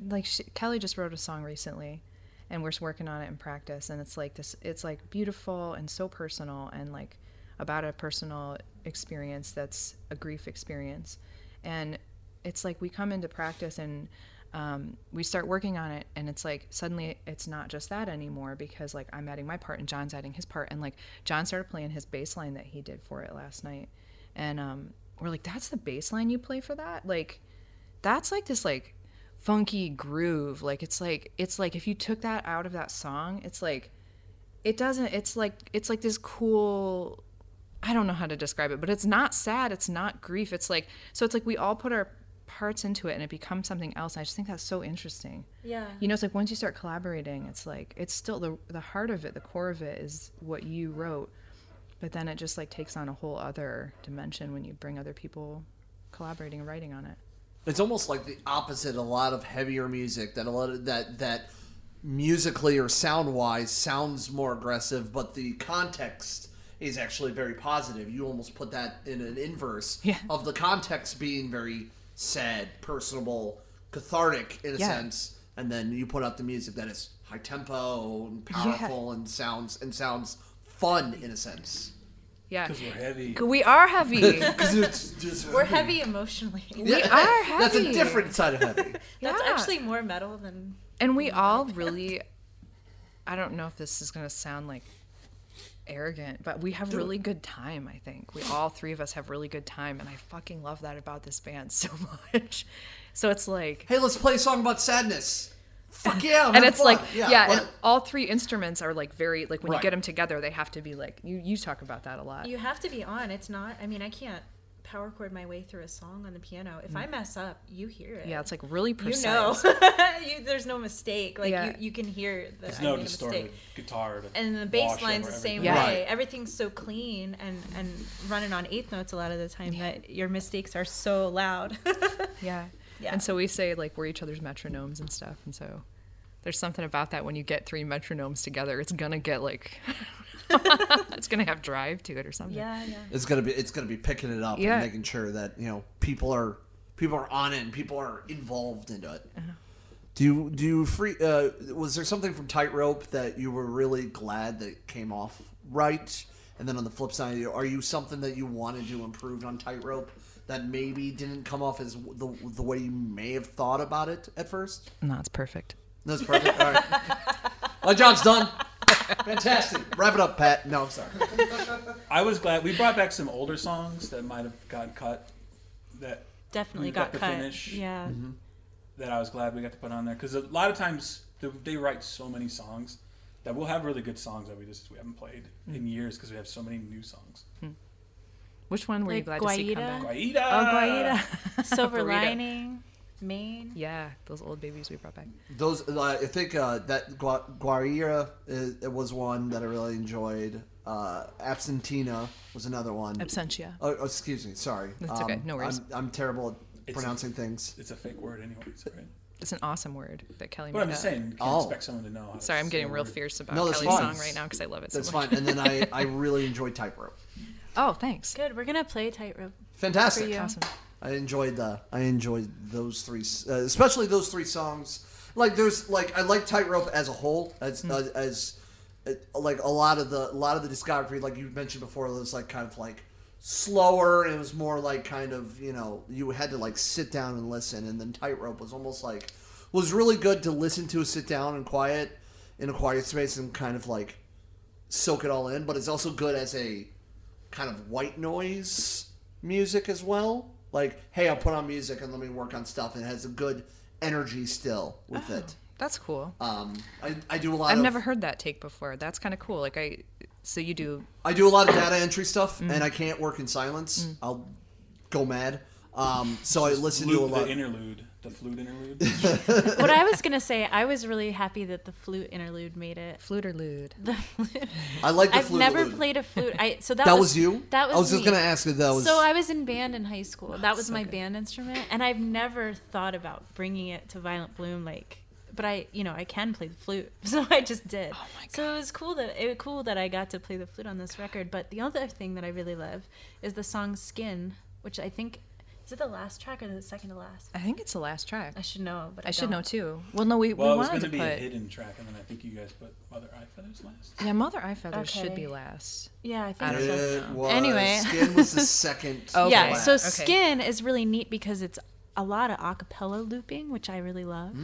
like she, Kelly just wrote a song recently, and we're working on it in practice, and it's like this. It's like beautiful and so personal, and like about a personal experience that's a grief experience, and it's like we come into practice and. Um, we start working on it and it's like suddenly it's not just that anymore because like i'm adding my part and john's adding his part. And like john started playing his bass line that he did for it last night. And um, we're like that's the bass line you play for that? Like that's like this like funky groove. Like it's like it's like if you took that out of that song it's like it doesn't it's like it's like this cool i don't know how to describe it but it's not sad it's not grief it's like so it's like we all put our parts into it and it becomes something else. And I just think that's so interesting. Yeah. You know, it's like once you start collaborating, it's like it's still the the heart of it, the core of it is what you wrote, but then it just like takes on a whole other dimension when you bring other people collaborating and writing on it. It's almost like the opposite. A lot of heavier music that a lot of that that musically or sound wise sounds more aggressive, but the context is actually very positive. You almost put that in an inverse Yeah. of the context being very sad, personable, cathartic in a Yeah. sense, and then you put out the music that is high tempo and powerful and sounds and sounds fun in a sense. Yeah. Because we're heavy. We are heavy. Because it's just We're heavy emotionally. we are heavy. That's a different side of heavy. That's Yeah. actually more metal than And we all really I don't know if this is going to sound like arrogant, but we have really good time, I think. We all three of us have really good time and I fucking love that about this band so much. So it's like hey, let's play a song about sadness. Fuck yeah, I'm and it's fun. like yeah, but- and all three instruments are like very like when Right. you get them together they have to be like you you talk about that a lot. you have to be on. It's not. I mean, I can't power chord my way through a song on the piano. If mm. I mess up, you hear it. yeah, it's like really precise. you know. you, there's no mistake. Like Yeah. you, you can hear that There's I no distorted mistake. guitar. To And the bass line's the same everything. way. Right. Everything's so clean and and running on eighth notes a lot of the time that your mistakes are so loud. Yeah. Yeah. And so we say like we're each other's metronomes and stuff. And so there's something about that when you get three metronomes together, it's gonna get like it's gonna have drive to it or something. yeah, yeah. it's gonna be it's gonna be picking it up Yeah. and making sure that you know people are people are on it and people are involved into it. Uh-huh. Do you do you free? Uh, was there something from Tightrope that you were really glad that it came off right? And then on the flip side, are you something that you wanted to improve on Tightrope that maybe didn't come off as the, the way you may have thought about it at first? No, it's perfect. That's perfect. All right, my job's done. Fantastic. Wrap it up, Pat. No, I'm sorry. I was glad we brought back some older songs that might have gotten cut. That Definitely we got the cut. finish. Yeah. that I was glad we got to put on there because a lot of times they, they write so many songs that we'll have really good songs that we just we haven't played Mm. in years because we have so many new songs. Which one were you Like glad to see come Guaida? back? Guaida. Oh, Guaida. Silver lining, Maine. Yeah, those old babies we brought back. Those, uh, I think uh, that Gua- Guarira is, it was one that I really enjoyed. Uh, Absentina was another one. Absentia. oh, oh, excuse me, sorry. That's okay, no worries. I'm, I'm terrible at It's- pronouncing things. It's a fake word, anyways, right? It's an awesome word that Kelly But made I'm just up. saying, you can't Oh. expect someone to know. How Sorry, I'm getting real word. fierce about No, that's Kelly's fine. song right now because I love it so That's much. fine. And then I, I really enjoyed Tightrope. Oh, thanks. Good. We're gonna play tightrope. Fantastic. For you. Awesome. I enjoyed the I enjoyed those three, uh, especially those three songs. Like there's like I like Tightrope as a whole, as Hmm. uh, as uh, like a lot of the a lot of the discography, like you mentioned before, was like kind of like slower. It was more like kind of you know you had to like sit down and listen, and then Tightrope was almost like was really good to listen to, sit down and quiet in a quiet space and kind of like soak it all in. But it's also good as a kind of white noise music as well. Like, hey, I'll put on music and let me work on stuff, and it has a good energy still with it. That's cool. Um, I, I do a lot. Of I've of, never heard that take before. That's kind of cool. Like I, so you do. I do a lot of data entry stuff, Mm. and I can't work in silence. I'll go mad. Um, so I listen to a Flute- lot. The interlude, the flute interlude. what I was gonna say, I was really happy that the flute interlude made it. Flute or lewd? The flute. I like the I've flute. never allude. played a flute. I so that, That was you. That was I was just me. gonna ask if that was. So I was in band in high school. Ah, that was so my good. band instrument, and I've never thought about bringing it to Violent Bloom. Like, but I, you know, I can play the flute, so I just did. Oh my god! So it was cool that it was cool that I got to play the flute on this record. But the other thing that I really love is the song "Skin," which I think is it the last track or the second to last. I think it's the last track. I should know, but I, I should know too. Well, no, we, well, it we was wanted going to to be a hidden track, and then I think you guys put Mother Eye Feathers last. Yeah, Mother Eye Feathers should be last. Yeah, I think I don't so. Was, Anyway. Skin was the second. Okay. Yeah, last. so Okay. Skin is really neat because it's a lot of acapella looping, which I really love.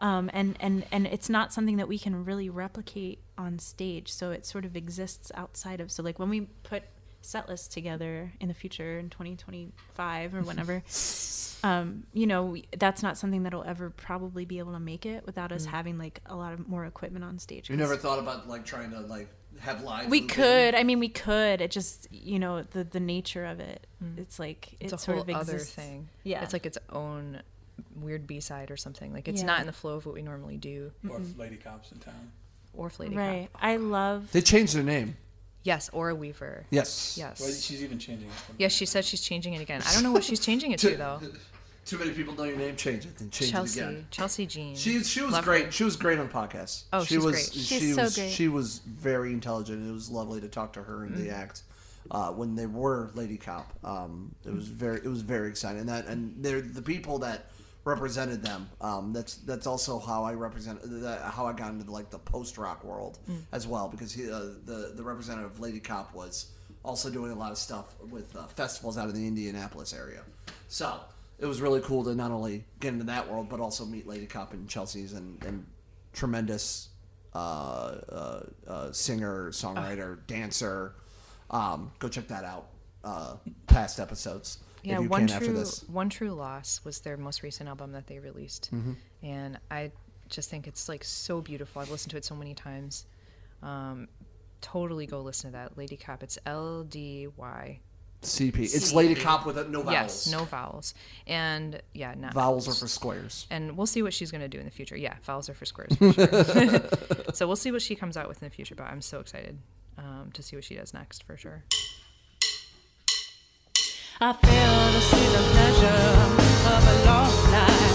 Um, and, and, and it's not something that we can really replicate on stage. So it sort of exists outside of. So, like, when we put set lists together in the future in 2025 or whenever, um, you know, we, that's not something that'll ever probably be able to make it without us having, like, a lot of more equipment on stage. You 'cause- never thought about like trying to like have lives. We could. I mean, we could. It just, you know, the the nature of it. It's like It's it a sort whole of other thing. Yeah. It's like its own weird B side or something. Like it's Yeah. not in the flow of what we normally do. Or if Lady Cop's in town. Or if Lady Cop. Right. I love. They changed their name. Yes, or a Weaver. Yes. Yes. Well, she's even changing it. From Yes, she said she's changing it again. I don't know what she's changing it to though. Too many people know your name. Change it. Then change Chelsea. it again. Chelsea Jean. She she was Love great. her. She was great on podcasts. Oh, she she's was, great. She She's so was great. she was very intelligent. It was lovely to talk to her in Mm. the act. Uh, when they were Lady Cop, um, it was very it was very exciting. And that and they're the people that represented them. Um, that's that's also how I represent that, how I got into like the post rock world Mm. as well because he, uh, the the representative of Lady Cop was also doing a lot of stuff with uh, festivals out of the Indianapolis area. So it was really cool to not only get into that world but also meet Lady Cop and Chelsea's and, and tremendous uh, uh, uh, singer, songwriter, dancer. Um, go check that out. Uh, past episodes. Yeah, one true one true loss was their most recent album that they released, Mm-hmm. and I just think it's like so beautiful. I've listened to it so many times. Um, totally go listen to that, Lady Cop. It's L D Y. CP. It's Lady Cop with a, no vowels. Yes, no vowels, and yeah, not Vowels are for squares. and we'll see what she's going to do in the future. Yeah, vowels are for squares. For sure. so we'll see what she comes out with in the future. But I'm so excited um, to see what she does next for sure. I fail to see the pleasure of a long life.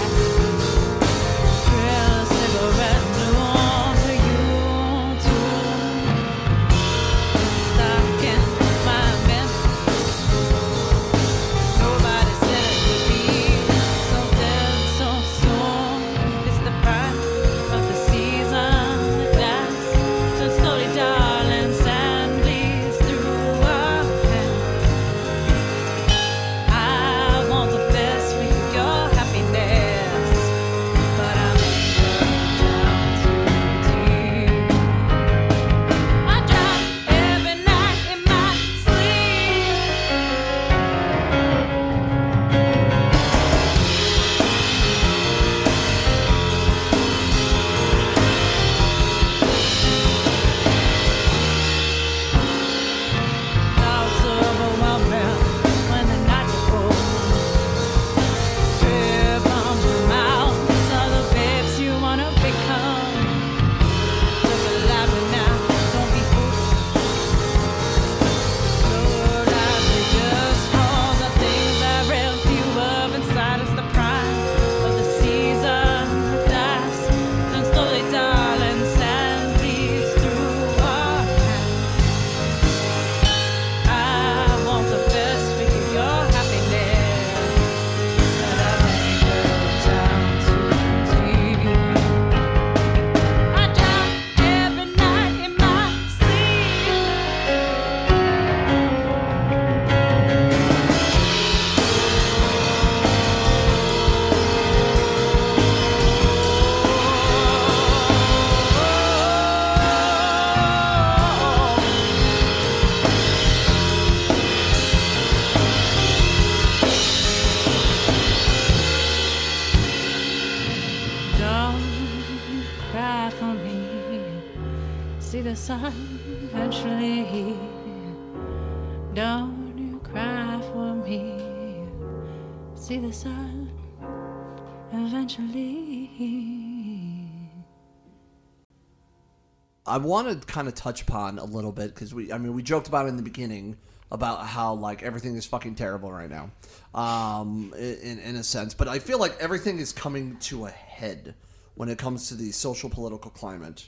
I want to kind of touch upon a little bit because we, I mean, we joked about it in the beginning about how like everything is fucking terrible right now, um, in in a sense. But I feel like everything is coming to a head when it comes to the social political climate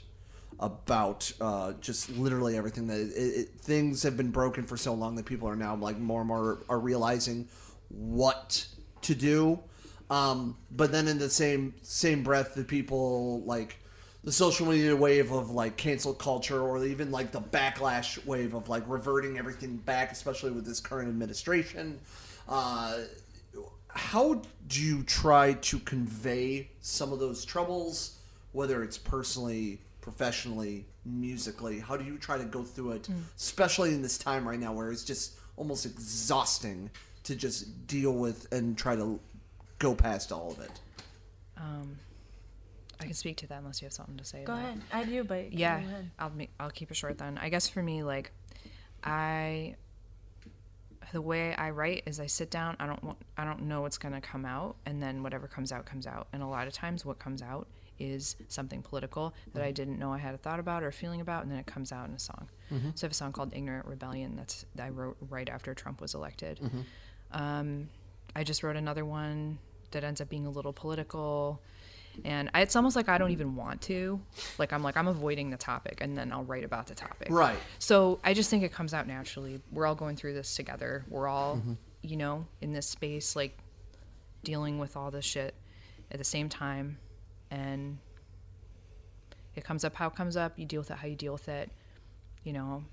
about uh, just literally everything that it, it, things have been broken for so long that people are now like more and more are realizing what to do. Um, but then in the same same breath, the people like the social media wave of like cancel culture, or even like the backlash wave of like reverting everything back, especially with this current administration. Uh, how do you try to convey some of those troubles, whether it's personally, professionally, musically? How do you try to go through it, especially in this time right now where it's just almost exhausting to just deal with and try to go past all of it? I can speak to that unless you have something to say. Go about ahead. I do, but go yeah ahead. i'll make i'll keep it short then. I guess for me like i the way i write is i sit down i don't want i don't know what's going to come out and then whatever comes out comes out. And a lot of times what comes out is something political that i mm-hmm. didn't know i had a thought about or a feeling about and then it comes out in a song. Mm-hmm. So i have a song called ignorant rebellion that's that i wrote right after trump was elected. Mm-hmm. Um, i just wrote another one that ends up being a little political and I, it's almost like I don't even want to. Like I'm like I'm avoiding the topic, and then I'll write about the topic. Right. So I just think it comes out naturally. We're all going through this together. We're all, mm-hmm. you know, in this space, like dealing with all this shit at the same time, and it comes up how it comes up. You deal with it how you deal with it. You know.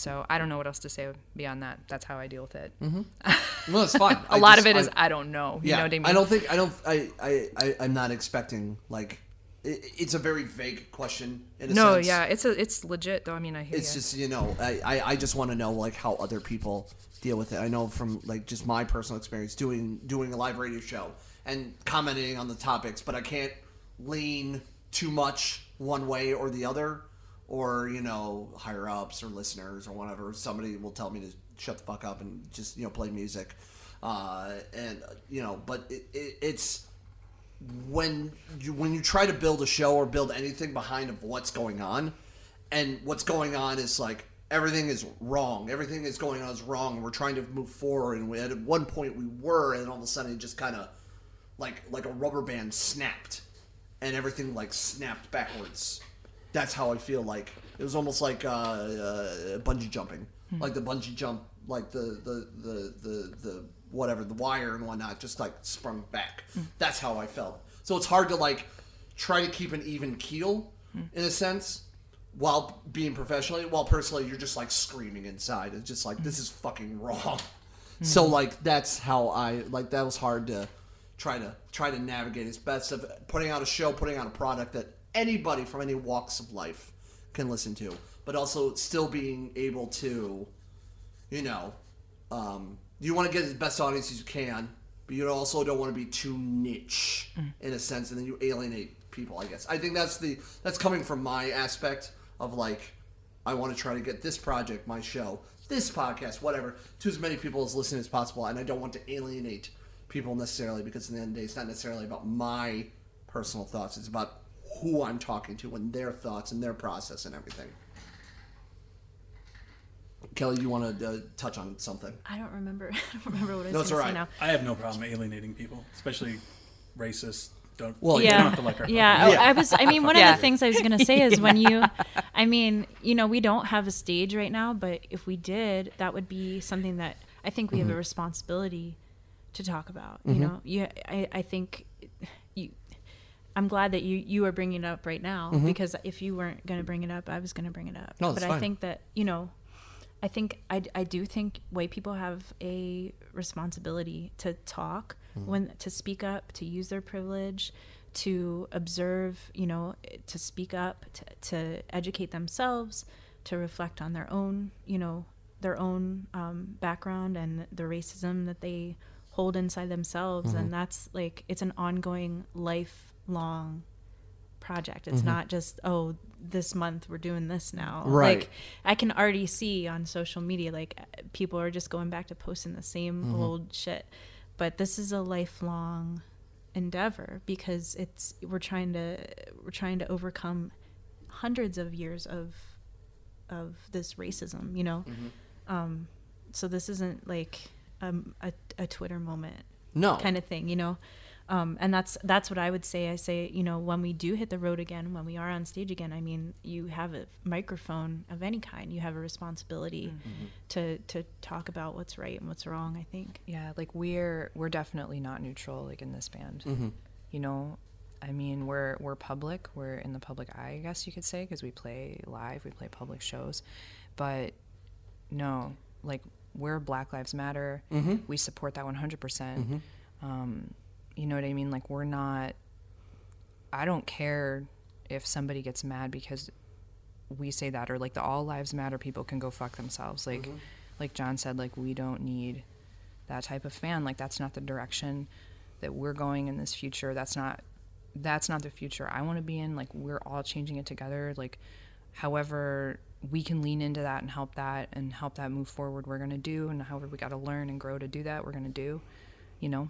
So I don't know what else to say beyond that. That's how I deal with it. Mm-hmm. No, it's fine. A lot of it is I, don't know. You yeah, know what I mean? I don't think I don't I I, I I'm not expecting like it, it's a very vague question in a no, sense. yeah, it's a it's legit though. I mean, I hear It's ya. just you know I, I, I just want to know like how other people deal with it. I know from like just my personal experience doing doing a live radio show and commenting on the topics, but I can't lean too much one way or the other, or you know higher ups or listeners or whatever. Somebody will tell me to shut the fuck up and just you know play music, uh, and you know. But it, it, it's when you when you try to build a show or build anything behind of what's going on, and what's going on is like everything is wrong. Everything is going on is wrong, we're trying to move forward. And we, at one point we were, and all of a sudden it just kind of like like a rubber band snapped, and everything like snapped backwards. That's how I feel like. It was almost like uh, uh, bungee jumping, hmm. like the bungee jump, like the the the the the whatever the wire and whatnot just like sprung back. Hmm. That's how I felt. So it's hard to like try to keep an even keel hmm. in a sense while being professionally while personally you're just like screaming inside. It's just like this is fucking wrong so like that's how i like that was hard to try to try to navigate. As best of putting out a show putting out a product that anybody from any walks of life can listen to but also still being able to you know um, you want to get the best audience as you can but you also don't want to be too niche in a sense and then you alienate people i guess. I think that's the that's coming from my aspect of like i want to try to get this project my show this podcast whatever to as many people as listening as possible and i don't want to alienate people necessarily because in the end of the day it's not necessarily about my personal thoughts it's about who i'm talking to and their thoughts and their process and everything kelly you want to uh, touch on something I don't remember. I don't remember what I was No, it's going to all say now. I have no problem alienating people, especially racist. Don't. Well, you yeah. don't have to like our yeah, podcast. I- I was. I mean, one Yeah. of the things I was gonna say is when you, I mean, you know, we don't have a stage right now, but if we did, that would be something that I think we have a responsibility to talk about. You know, yeah, I, I think you. I'm glad that you you are bringing it up right now mm-hmm. because if you weren't going to bring it up, I was going to bring it up. No, but I think that you know, I think I, I do think white people have a responsibility to talk mm-hmm. when to speak up, to use their privilege, to observe, you know, to speak up, to, to educate themselves, to reflect on their own, you know, their own um, background and the racism that they hold inside themselves, mm-hmm. and that's like it's an ongoing, lifelong project. It's not just oh this month we're doing this now. Right. Like I can already see on social media like people are just going back to posting the same old shit. But this is a lifelong endeavor because it's we're trying to we're trying to overcome hundreds of years of of this racism, you know. Um so this isn't like um, a a Twitter moment no kind of thing, you know. Um, and that's that's what I would say. I say, you know, when we do hit the road again, when we are on stage again, I mean, you have a microphone of any kind. You have a responsibility to to talk about what's right and what's wrong. I think. yeah like we're we're definitely not neutral like in this band you know i mean we're we're public we're in the public eye i guess you could say because we play live we play public shows but no like we're black lives matter we support that 100% um, you know what i mean like we're not i don't care if somebody gets mad because we say that or like the all lives matter people can go fuck themselves like mm-hmm. like john said like we don't need that type of fan like that's not the direction that we're going in this future that's not that's not the future I want to be in. Like we're all changing it together. Like however we can lean into that and help that and help that move forward, we're gonna do. And however we got to learn and grow to do that, we're gonna do. You know.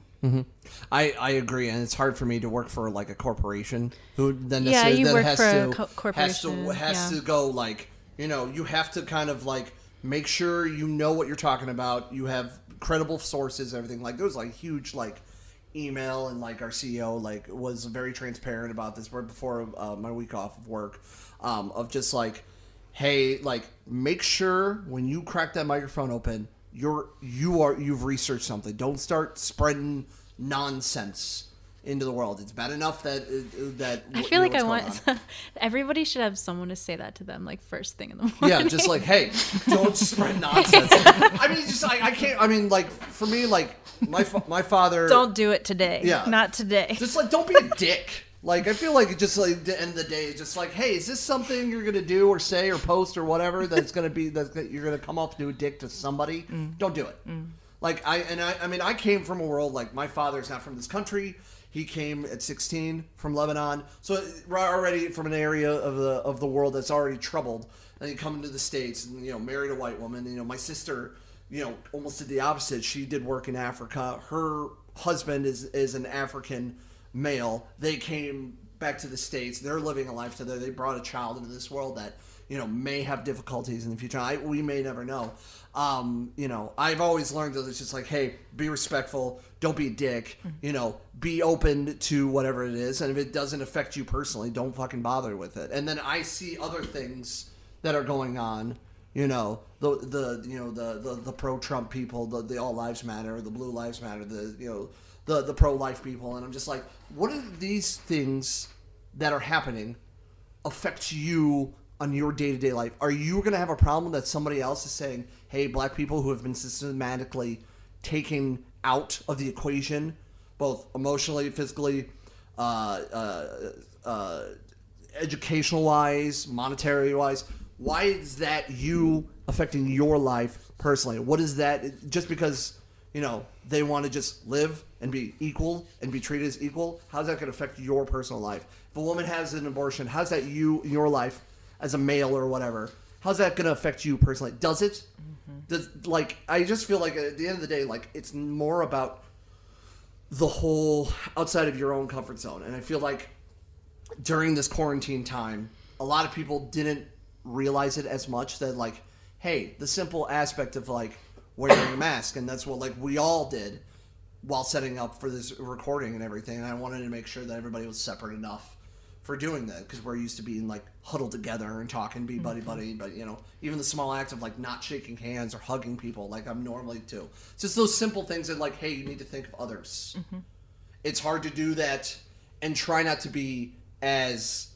I, I agree, and it's hard for me to work for like a corporation who then Yeah, necessarily you then work has for a to co- has to has yeah. to go like you know you have to kind of like make sure you know what you're talking about. You have credible sources, everything like there was like huge like email and like our CEO like was very transparent about this right before uh, my week off of work um, of just like hey like make sure when you crack that microphone open you're you are you've researched something don't start spreading nonsense into the world it's bad enough that uh, that I you feel know like I want everybody should have someone to say that to them like first thing in the morning. yeah just like hey don't spread nonsense i mean just I, I can't i mean like for me like my my father don't do it today. Yeah. Not today. just like don't be a dick like i feel like just like the end of the day just like hey is this something you're gonna do or say or post or whatever that's gonna be that you're gonna come off to a dick to somebody? Mm. Don't do it. Mm. Like i and I, I mean i came from a world like my father's not from this country. He came at 16 from lebanon. So already from an area of the of the world that's already troubled. And you come into the states and you know married a white woman. You know my sister you know almost did the opposite. She did work in africa. Her husband is is an african male. They came back to the states. They're living a life together. They brought a child into this world that you know may have difficulties in the future. I, we may never know. Um, you know, I've always learned that it's just like, hey, be respectful. Don't be a dick. You know, be open to whatever it is, and if it doesn't affect you personally, don't fucking bother with it. And then I see other things that are going on. You know, the the you know the the, the pro Trump people, the, the All Lives Matter, the Blue Lives Matter, the you know the the pro life people, and I'm just like, what are these things that are happening affect you on your day to day life? Are you going to have a problem that somebody else is saying, hey, black people who have been systematically taken out of the equation, both emotionally, physically, uh, uh, uh, educational wise, monetary wise, why is that you affecting your life personally? What is that? Just because you know they want to just live and be equal and be treated as equal, how's that going to affect your personal life? If a woman has an abortion, how's that you your life as a male or whatever? How's that going to affect you personally? Does it? Mm-hmm. Does like I just feel like at the end of the day, like it's more about the whole outside of your own comfort zone, and I feel like during this quarantine time, a lot of people didn't realize it as much that like, hey, the simple aspect of like wearing a mask, and that's what like we all did while setting up for this recording and everything. And I wanted to make sure that everybody was separate enough for doing that because we're used to being like huddled together and talking, be buddy mm-hmm. buddy. But you know, even the small act of like not shaking hands or hugging people, like I'm normally do. It's just those simple things that like, hey, you need to think of others. Mm-hmm. It's hard to do that and try not to be as,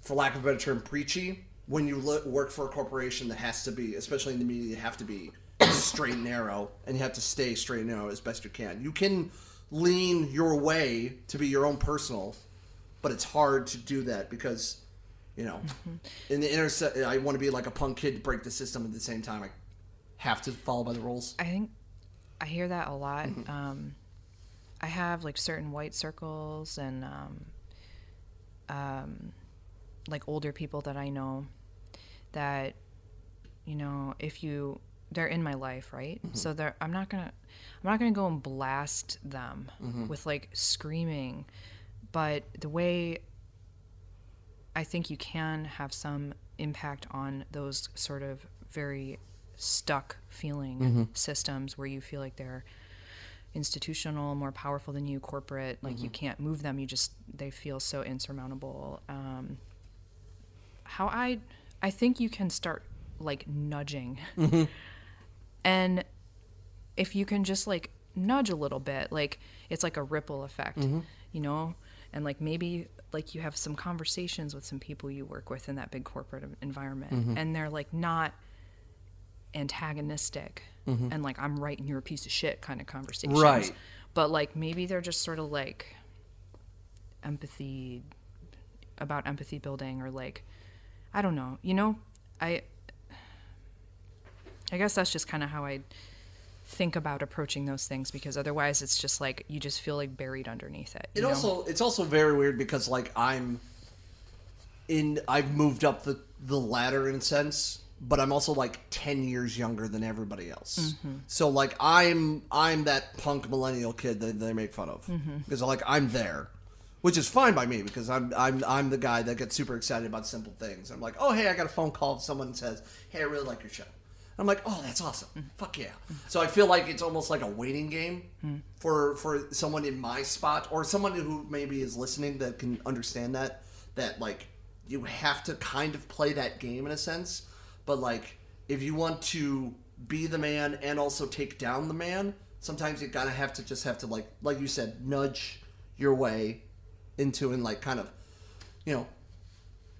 for lack of a better term, preachy when you work for a corporation that has to be, especially in the media, you have to be straight and narrow, and you have to stay straight and narrow as best you can. You can lean your way to be your own personal, but it's hard to do that because, you know, in the interset, I want to be like a punk kid to break the system at the same time. I have to follow by the rules. I think I hear that a lot. Um, I have like certain white circles and um, um, like older people that I know that you know if you they're in my life right? Mm-hmm. So they're i'm not gonna i'm not gonna go and blast them mm-hmm. with like screaming. But the way i think you can have some impact on those sort of very stuck feeling mm-hmm. systems where you feel like they're institutional more powerful than you corporate like you can't move them. You just they feel so insurmountable. Um, how i i think you can start like nudging and if you can just like nudge a little bit like it's like a ripple effect mm-hmm. you know? And like maybe like you have some conversations with some people you work with in that big corporate en- environment mm-hmm. and they're like not antagonistic mm-hmm. and like i'm right and you're a piece of shit kind of conversations. Right. but like maybe they're just sort of like empathy about empathy building or like i don't know you know? I i guess that's just kind of how i think about approaching those things because otherwise it's just like you just feel like buried underneath it. It know? also it's also very weird because like I'm in I've moved up the the ladder in a sense, but I'm also like 10 years younger than everybody else. Mm-hmm. So like I'm I'm that punk millennial kid that they make fun of mm-hmm. because like I'm there. Which is fine by me because I'm I'm I'm the guy that gets super excited about simple things. I'm like, "Oh, hey, I got a phone call someone says, "Hey, I really like your show." I'm like, "Oh, that's awesome. Fuck yeah." So I feel like it's almost like a waiting game for for someone in my spot or someone who maybe is listening that can understand that that like you have to kind of play that game in a sense but like if you want to be the man and also take down the man sometimes you gotta have to just have to like like you said nudge your way into and like kind of you know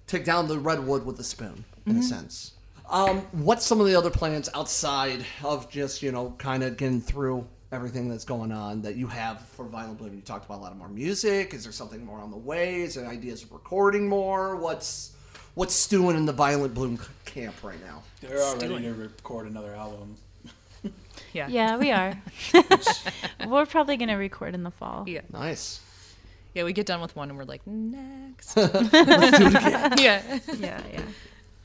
take down the redwood with a spoon in a mm-hmm. sense um, what's some of the other plans outside of just you know kind of getting through everything that's going on that you have for Violent Bloom? You talked about a lot of more music. Is there something more on the way? Is there ideas of recording more? What's what's stewing in the Violent Bloom camp right now? They're all ready to record another album. yeah. Yeah, we are. We're probably gonna record in the fall. Yeah. Nice. Yeah, we get done with one and we're like, next. Let's do it again. yeah. Yeah, yeah.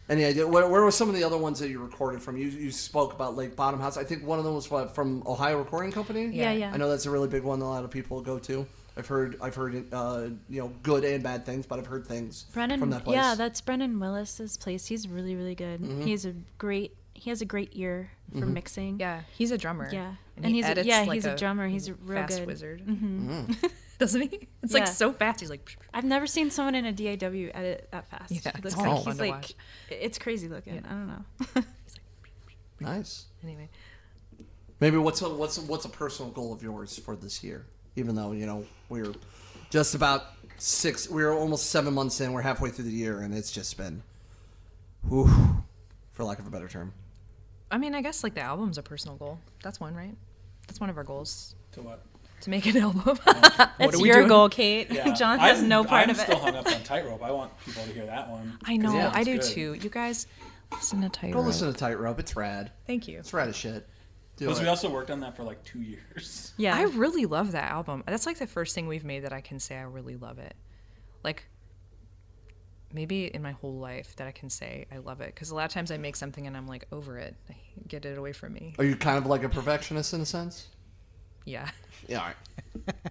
Any idea where, where were some of the other ones that you recorded from? You you spoke about Lake Bottom House. I think one of them was what, from Ohio Recording Company. Yeah, yeah. I know that's a really big one. that A lot of people go to. I've heard I've heard uh, you know good and bad things, but I've heard things Brennan, from that place. yeah, that's Brennan Willis's place. He's really, really good. Mm-hmm. He's a great. He has a great ear for mixing. Yeah. He's a drummer. Yeah. And, And he he's a- yeah, like he's a drummer. He's a real fast good. wizard. Mm-hmm. Doesn't he? It's Yeah. like so fast. He's like, I've never seen someone in a DAW edit that fast. Yeah, It it's looks kinda like fun he's to like, watch. it's crazy looking. I don't know. nice. anyway. Maybe what's a, what's a, what's a personal goal of yours for this year? Even though you know we're just about six, we're almost seven months in. We're halfway through the year, and it's just been, whew, for lack of a better term. I mean, I guess like the album's a personal goal. That's one, right? That's one of our goals To what? To make an album. That's your doing? goal, Kate. Yeah. John has I'm, no part I'm of still it. hung up on Tightrope. I want people to hear that one. I know, Yeah, I do good. too. You guys listen to Tightrope. Go listen to Tightrope. It's rad. Thank you. It's rad as shit. Because we also worked on that for like two years. Yeah. I really love that album. That's like the first thing we've made that I can say I really love it. Like maybe in my whole life that I can say I love it because a lot of times I make something and I'm like over it. Get it away from me. Are you kind of like a perfectionist in a sense? Yeah. Yeah, all right.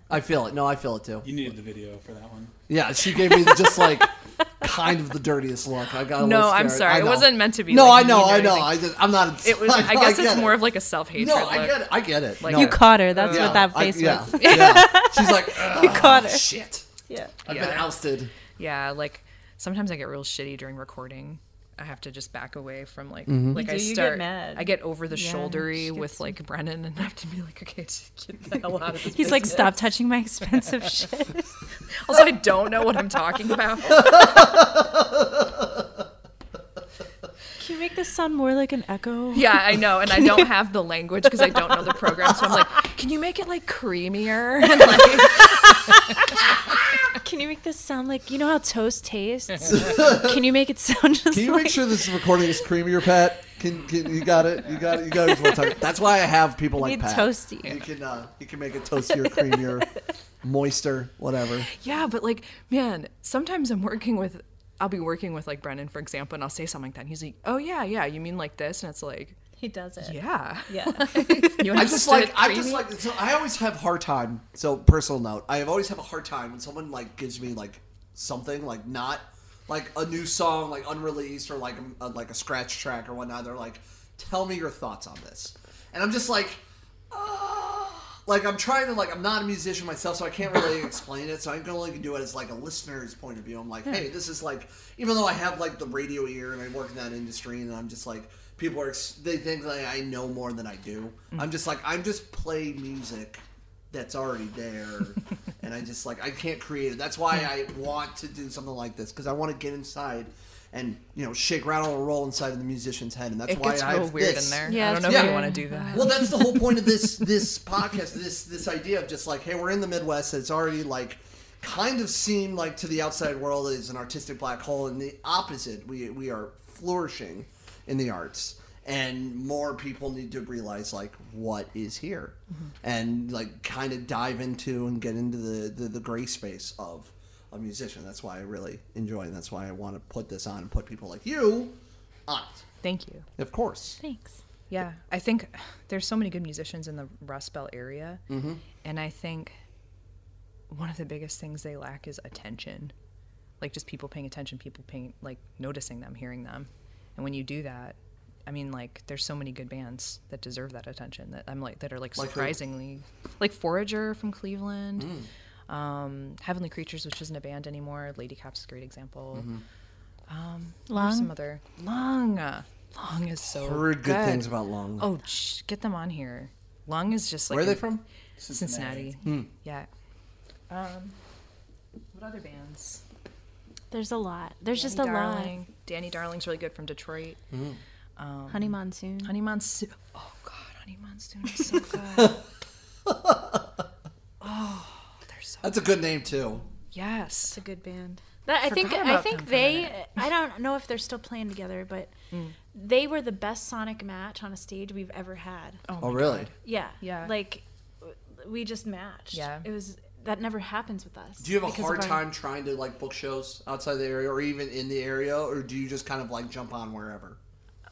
I feel it. No, I feel it too. You needed the video for that one. Yeah, she gave me just like kind of the dirtiest look. I got a No, I'm sorry. It wasn't meant to be, No, like, I know, I know. I just, I'm not. It was. I, I guess get it's it. more of like a self hatred. No, I get it. I get it. Like- no. you caught her. That's Yeah, what that I- face yeah, was. yeah. She's like, you caught oh, her. Shit, Yeah. I've Yeah. been ousted. Yeah, like sometimes I get real shitty during recording. I have to just back away from like Mm-hmm. like You I do, you get start. mad. I get over the Yeah, shouldery with gets- like Brennan and I have to be like, okay, just get the hell out of this. He's like, stop touching my expensive shit. Also, I don't know what I'm talking about. Can you make this sound more like an echo? Yeah, I know, and I don't have the language because I don't know the program. So I'm like, can you make it like creamier? And, like, Can you make this sound like you know how toast tastes? Can you make it sound just Can you like make sure this recording is creamier, Pat? Can, can you got it? You got it. You got it. One time. That's why I have people like Pat. toasty? You can uh, you can make it toastier, creamier, moister, whatever. yeah, but like, man, sometimes I'm working with. I'll be working with like Brennan, for example, and I'll say something like that, and he's like, "Oh yeah, yeah, you mean like this?" And it's like, He does it. "Yeah, Yeah. you I just like I creamy? just like so I always have hard time. So personal note, I always have a hard time when someone like gives me like something like not like a new song like unreleased or like a, like a scratch track or whatnot. They're like, tell me your thoughts on this, and I'm just like. "Ah." Like I'm trying to like I'm not a musician myself, so I can't really explain it. So I can only do it as like a listener's point of view. I'm like, hey, this is like, even though I have like the radio ear and I work in that industry, and I'm just like, people are they think like I know more than I do. Hmm. I'm just like I'm just play music that's already there, and I just like I can't create it. That's why hmm. I want to do something like this because I want to get inside. And you know, shake, rattle, and roll inside of the musician's head, and that's it why gets I real have weird this. in there. Yeah, I don't know it's if you want to do that. Well, that's the whole point of this this podcast. This this idea of just like, hey, we're in the Midwest. It's already like kind of seemed like to the outside world is an artistic black hole, and the opposite. We we are flourishing in the arts, and more people need to realize like what is here mm-hmm. and like kind of dive into and get into the, the the gray space of a musician. That's why i really enjoy it. And that's why i want to put this on and put people like you on it. Thank you. of course. Thanks. Yeah, I think there's so many good musicians in the Rust Belt area, mm-hmm. and I think one of the biggest things they lack is attention, like just people paying attention, people paying like noticing them, hearing them, and when you do that, I mean, like there's so many good bands that deserve that attention that I'm like that are like Like who? surprisingly like Forager from Cleveland, mm. Um, Heavenly Creatures, which isn't a band anymore. Lady Cap's a great example. Um, there's Lung? some other Lung, Lung is so heard good, things about Lung Oh, shh, get them on here. Lung is just like where are they a- from Cincinnati. Yeah. Um, what other bands? There's a lot. There's just a Danny lot. Danny Darling's really good from Detroit. Honey Monsoon. Honey Monsoon. Oh God, Honey Monsoon is so good. They're so. that's a good name too Yes. It's a good band. That, I think I think them for a they. I don't know if they're still playing together, but they were the best sonic match on a stage we've ever had. Oh, oh really God. Yeah. Yeah. Like we just matched. Yeah. It was that never happens with us. Do you have a because of hard our- time trying to like book shows outside the area or even in the area, or do you just kind of like jump on wherever?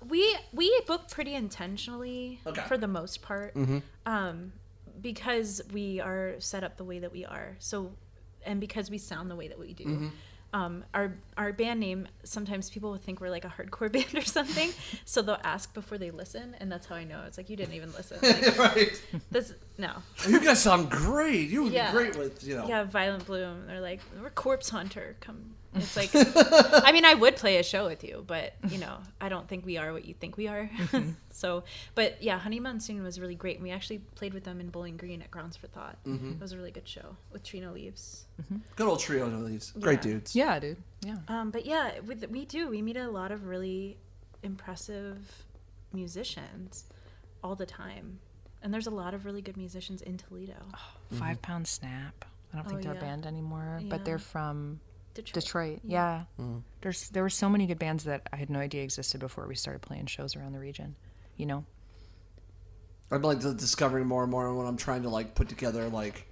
we we book pretty intentionally Okay. for the most part um because we are set up the way that we are so and because we sound the way that we do um our our band name sometimes people will think we're like a hardcore band or something so they'll ask before they listen and that's how i know it's like you didn't even listen like, right. this no You guys sound great. You would Yeah. be great with you know. yeah violent bloom they're like we're corpse hunter come it's like i mean i would play a show with you but you know i don't think we are what you think we are mm-hmm. so but yeah honey monsoon was really great And we actually played with them in bowling green at grounds for thought mm-hmm. it was a really good show with Trino leaves mm-hmm. Good old trio Leaves. these great dudes. Yeah, dude. Yeah. um, but yeah with, we do we meet a lot of really impressive musicians all the time and there's a lot of really good musicians in toledo oh, Five Pound Snap. I don't think Oh, they're yeah. a band anymore, Yeah. but they're from detroit, Detroit. Yeah. Hmm. There's there were so many good bands that I had no idea existed before we started playing shows around the region. You know. I'm like discovering more and more when I'm trying to like put together like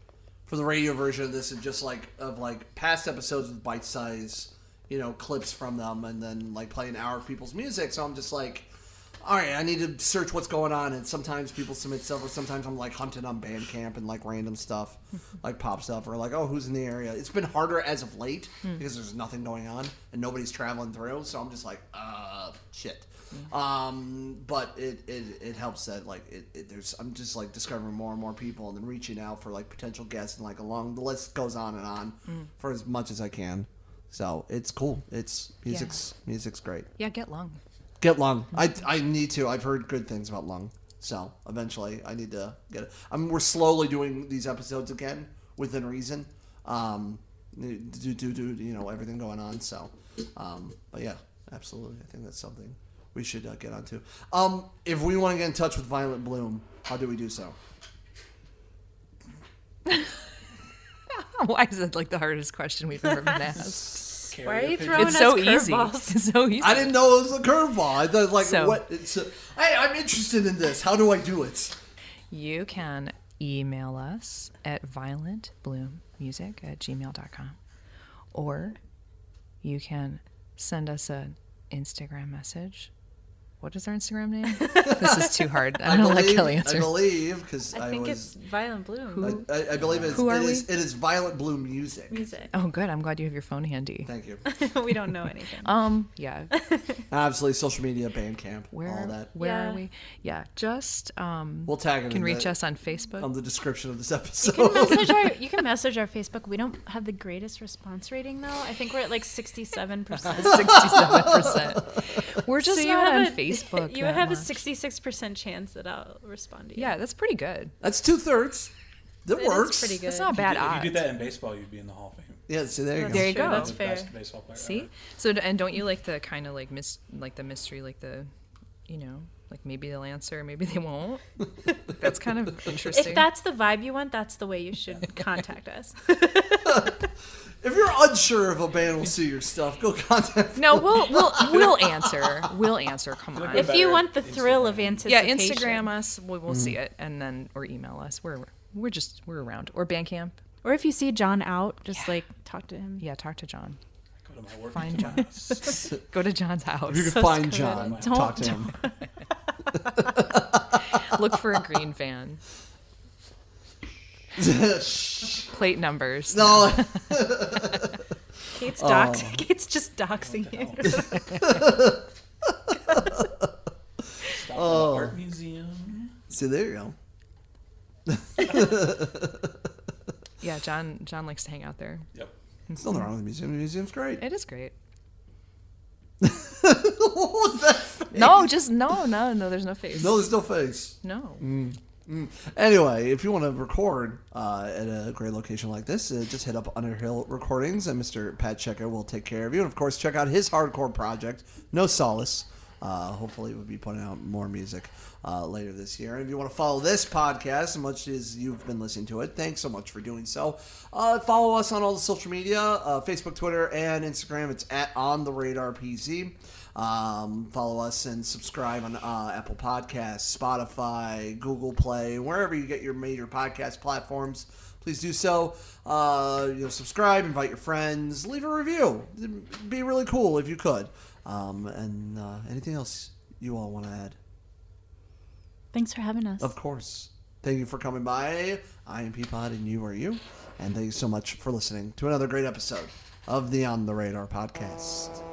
for the radio version of this and just like of like past episodes with bite size, you know, clips from them and then like play an hour of people's music. So I'm just like, all right, I need to search what's going on. And sometimes people submit stuff, or sometimes I'm like hunting on Bandcamp and like random stuff, like pop stuff, or like, oh, who's in the area? It's been harder as of late because there's nothing going on and nobody's traveling through. So I'm just like, uh, shit. Um, but it, it, it helps that like it, it there's I'm just like discovering more and more people and then reaching out for like potential guests and like along the list goes on and on for as much as I can. So it's cool. It's music's music's great. Yeah, get lung. Get Lung. I I need to. I've heard good things about Lung. So eventually I need to get it. I mean, we're slowly doing these episodes again within reason. Um, do do do you know everything going on? So, um, but yeah, absolutely. I think that's something we should uh, get onto. Um, if we want to get in touch with Violent Bloom, how do we do so? Why is it like the hardest question we've ever been asked? Carrier Why are you throwing it's us so easy. curveballs? It's so easy. I didn't know it was a curveball. I thought like So- what? It's uh, hey, I'm interested in this. How do I do it? You can email us at violentbloommusic at gmail.com or you can send us an Instagram message. What is our Instagram name? this is too hard. I'm going to let Kelly I answer. believe because I, i think was. it's violent bloom I, I, I believe it's, Who are it we? is- it is Violent Bloom music. music Oh, good. I'm glad you have your phone handy. Thank you. we don't know anything Um, yeah. Absolutely. social media, Bandcamp, Where all that. where Yeah. are we? Yeah, just um We'll tag it. can reach the, us on Facebook. on the description of this You episode. can message our you can message our Facebook. We don't have the greatest response rating though. I think we're at like sixty seven percent. 67%. We're just so not on Facebook. You that have a sixty six percent chance that I'll respond to you. Yeah, that's pretty good. That's two thirds. That It is works. pretty good. That's not bad If you odds. did that in baseball, you'd be in the Hall of Fame. Yeah. See, there you That's go. There you go. That's the fair. best baseball player. See? ever. So and don't you like the kind of like mis- like the mystery like the you know Like maybe they'll answer, maybe they won't. That's kind of interesting. If that's the vibe you want, that's the way you should contact us. If you're unsure if a band will see your stuff, go contact. no, we'll we'll we'll answer. We'll answer. Come on. if you want the thrill of anticipation, yeah. Instagram us. We, we'll see mm-hmm. it, and then or email us. We're we're just we're around. Or Bandcamp. Or if you see John out, just like talk to him. Yeah, talk to John. Go to my work. Find John. Go to John's house. If you can So find. John, Don't- talk to him. Look for a green van. Plate numbers. no, Kate's oh. dox. Kate's just doxing you. Stop Oh. art museum. see there you go. Yeah, John. John likes to hang out there. Yep. There's nothing wrong with the museum. The museum's great. It is great. what was that? No, just no, no, no. There's no face. No, there's no face. No. Anyway, if you want to record uh, at a great location like this, uh, just hit up Underhill Recordings, and Mr. Pat Shekut will take care of you. And of course, check out his hardcore project, No Solace. Uh, hopefully, we'll be putting out more music uh, later this year. And if you want to follow this podcast, as much as you've been listening to it, thanks so much for doing so. Uh, follow us on all the social media uh, Facebook, Twitter, and Instagram. It's at On the Radar PC. Um, follow us and subscribe on uh, Apple Podcasts, Spotify, Google Play, wherever you get your major podcast platforms. Please do so. Uh, you know, subscribe, invite your friends, leave a review. It'd be really cool if you could. Um, and uh, anything else you all want to add? Thanks for having us. Of course. Thank you for coming by. I am Peapod, and you are you. And thank you so much for listening to another great episode of the On the Radar podcast.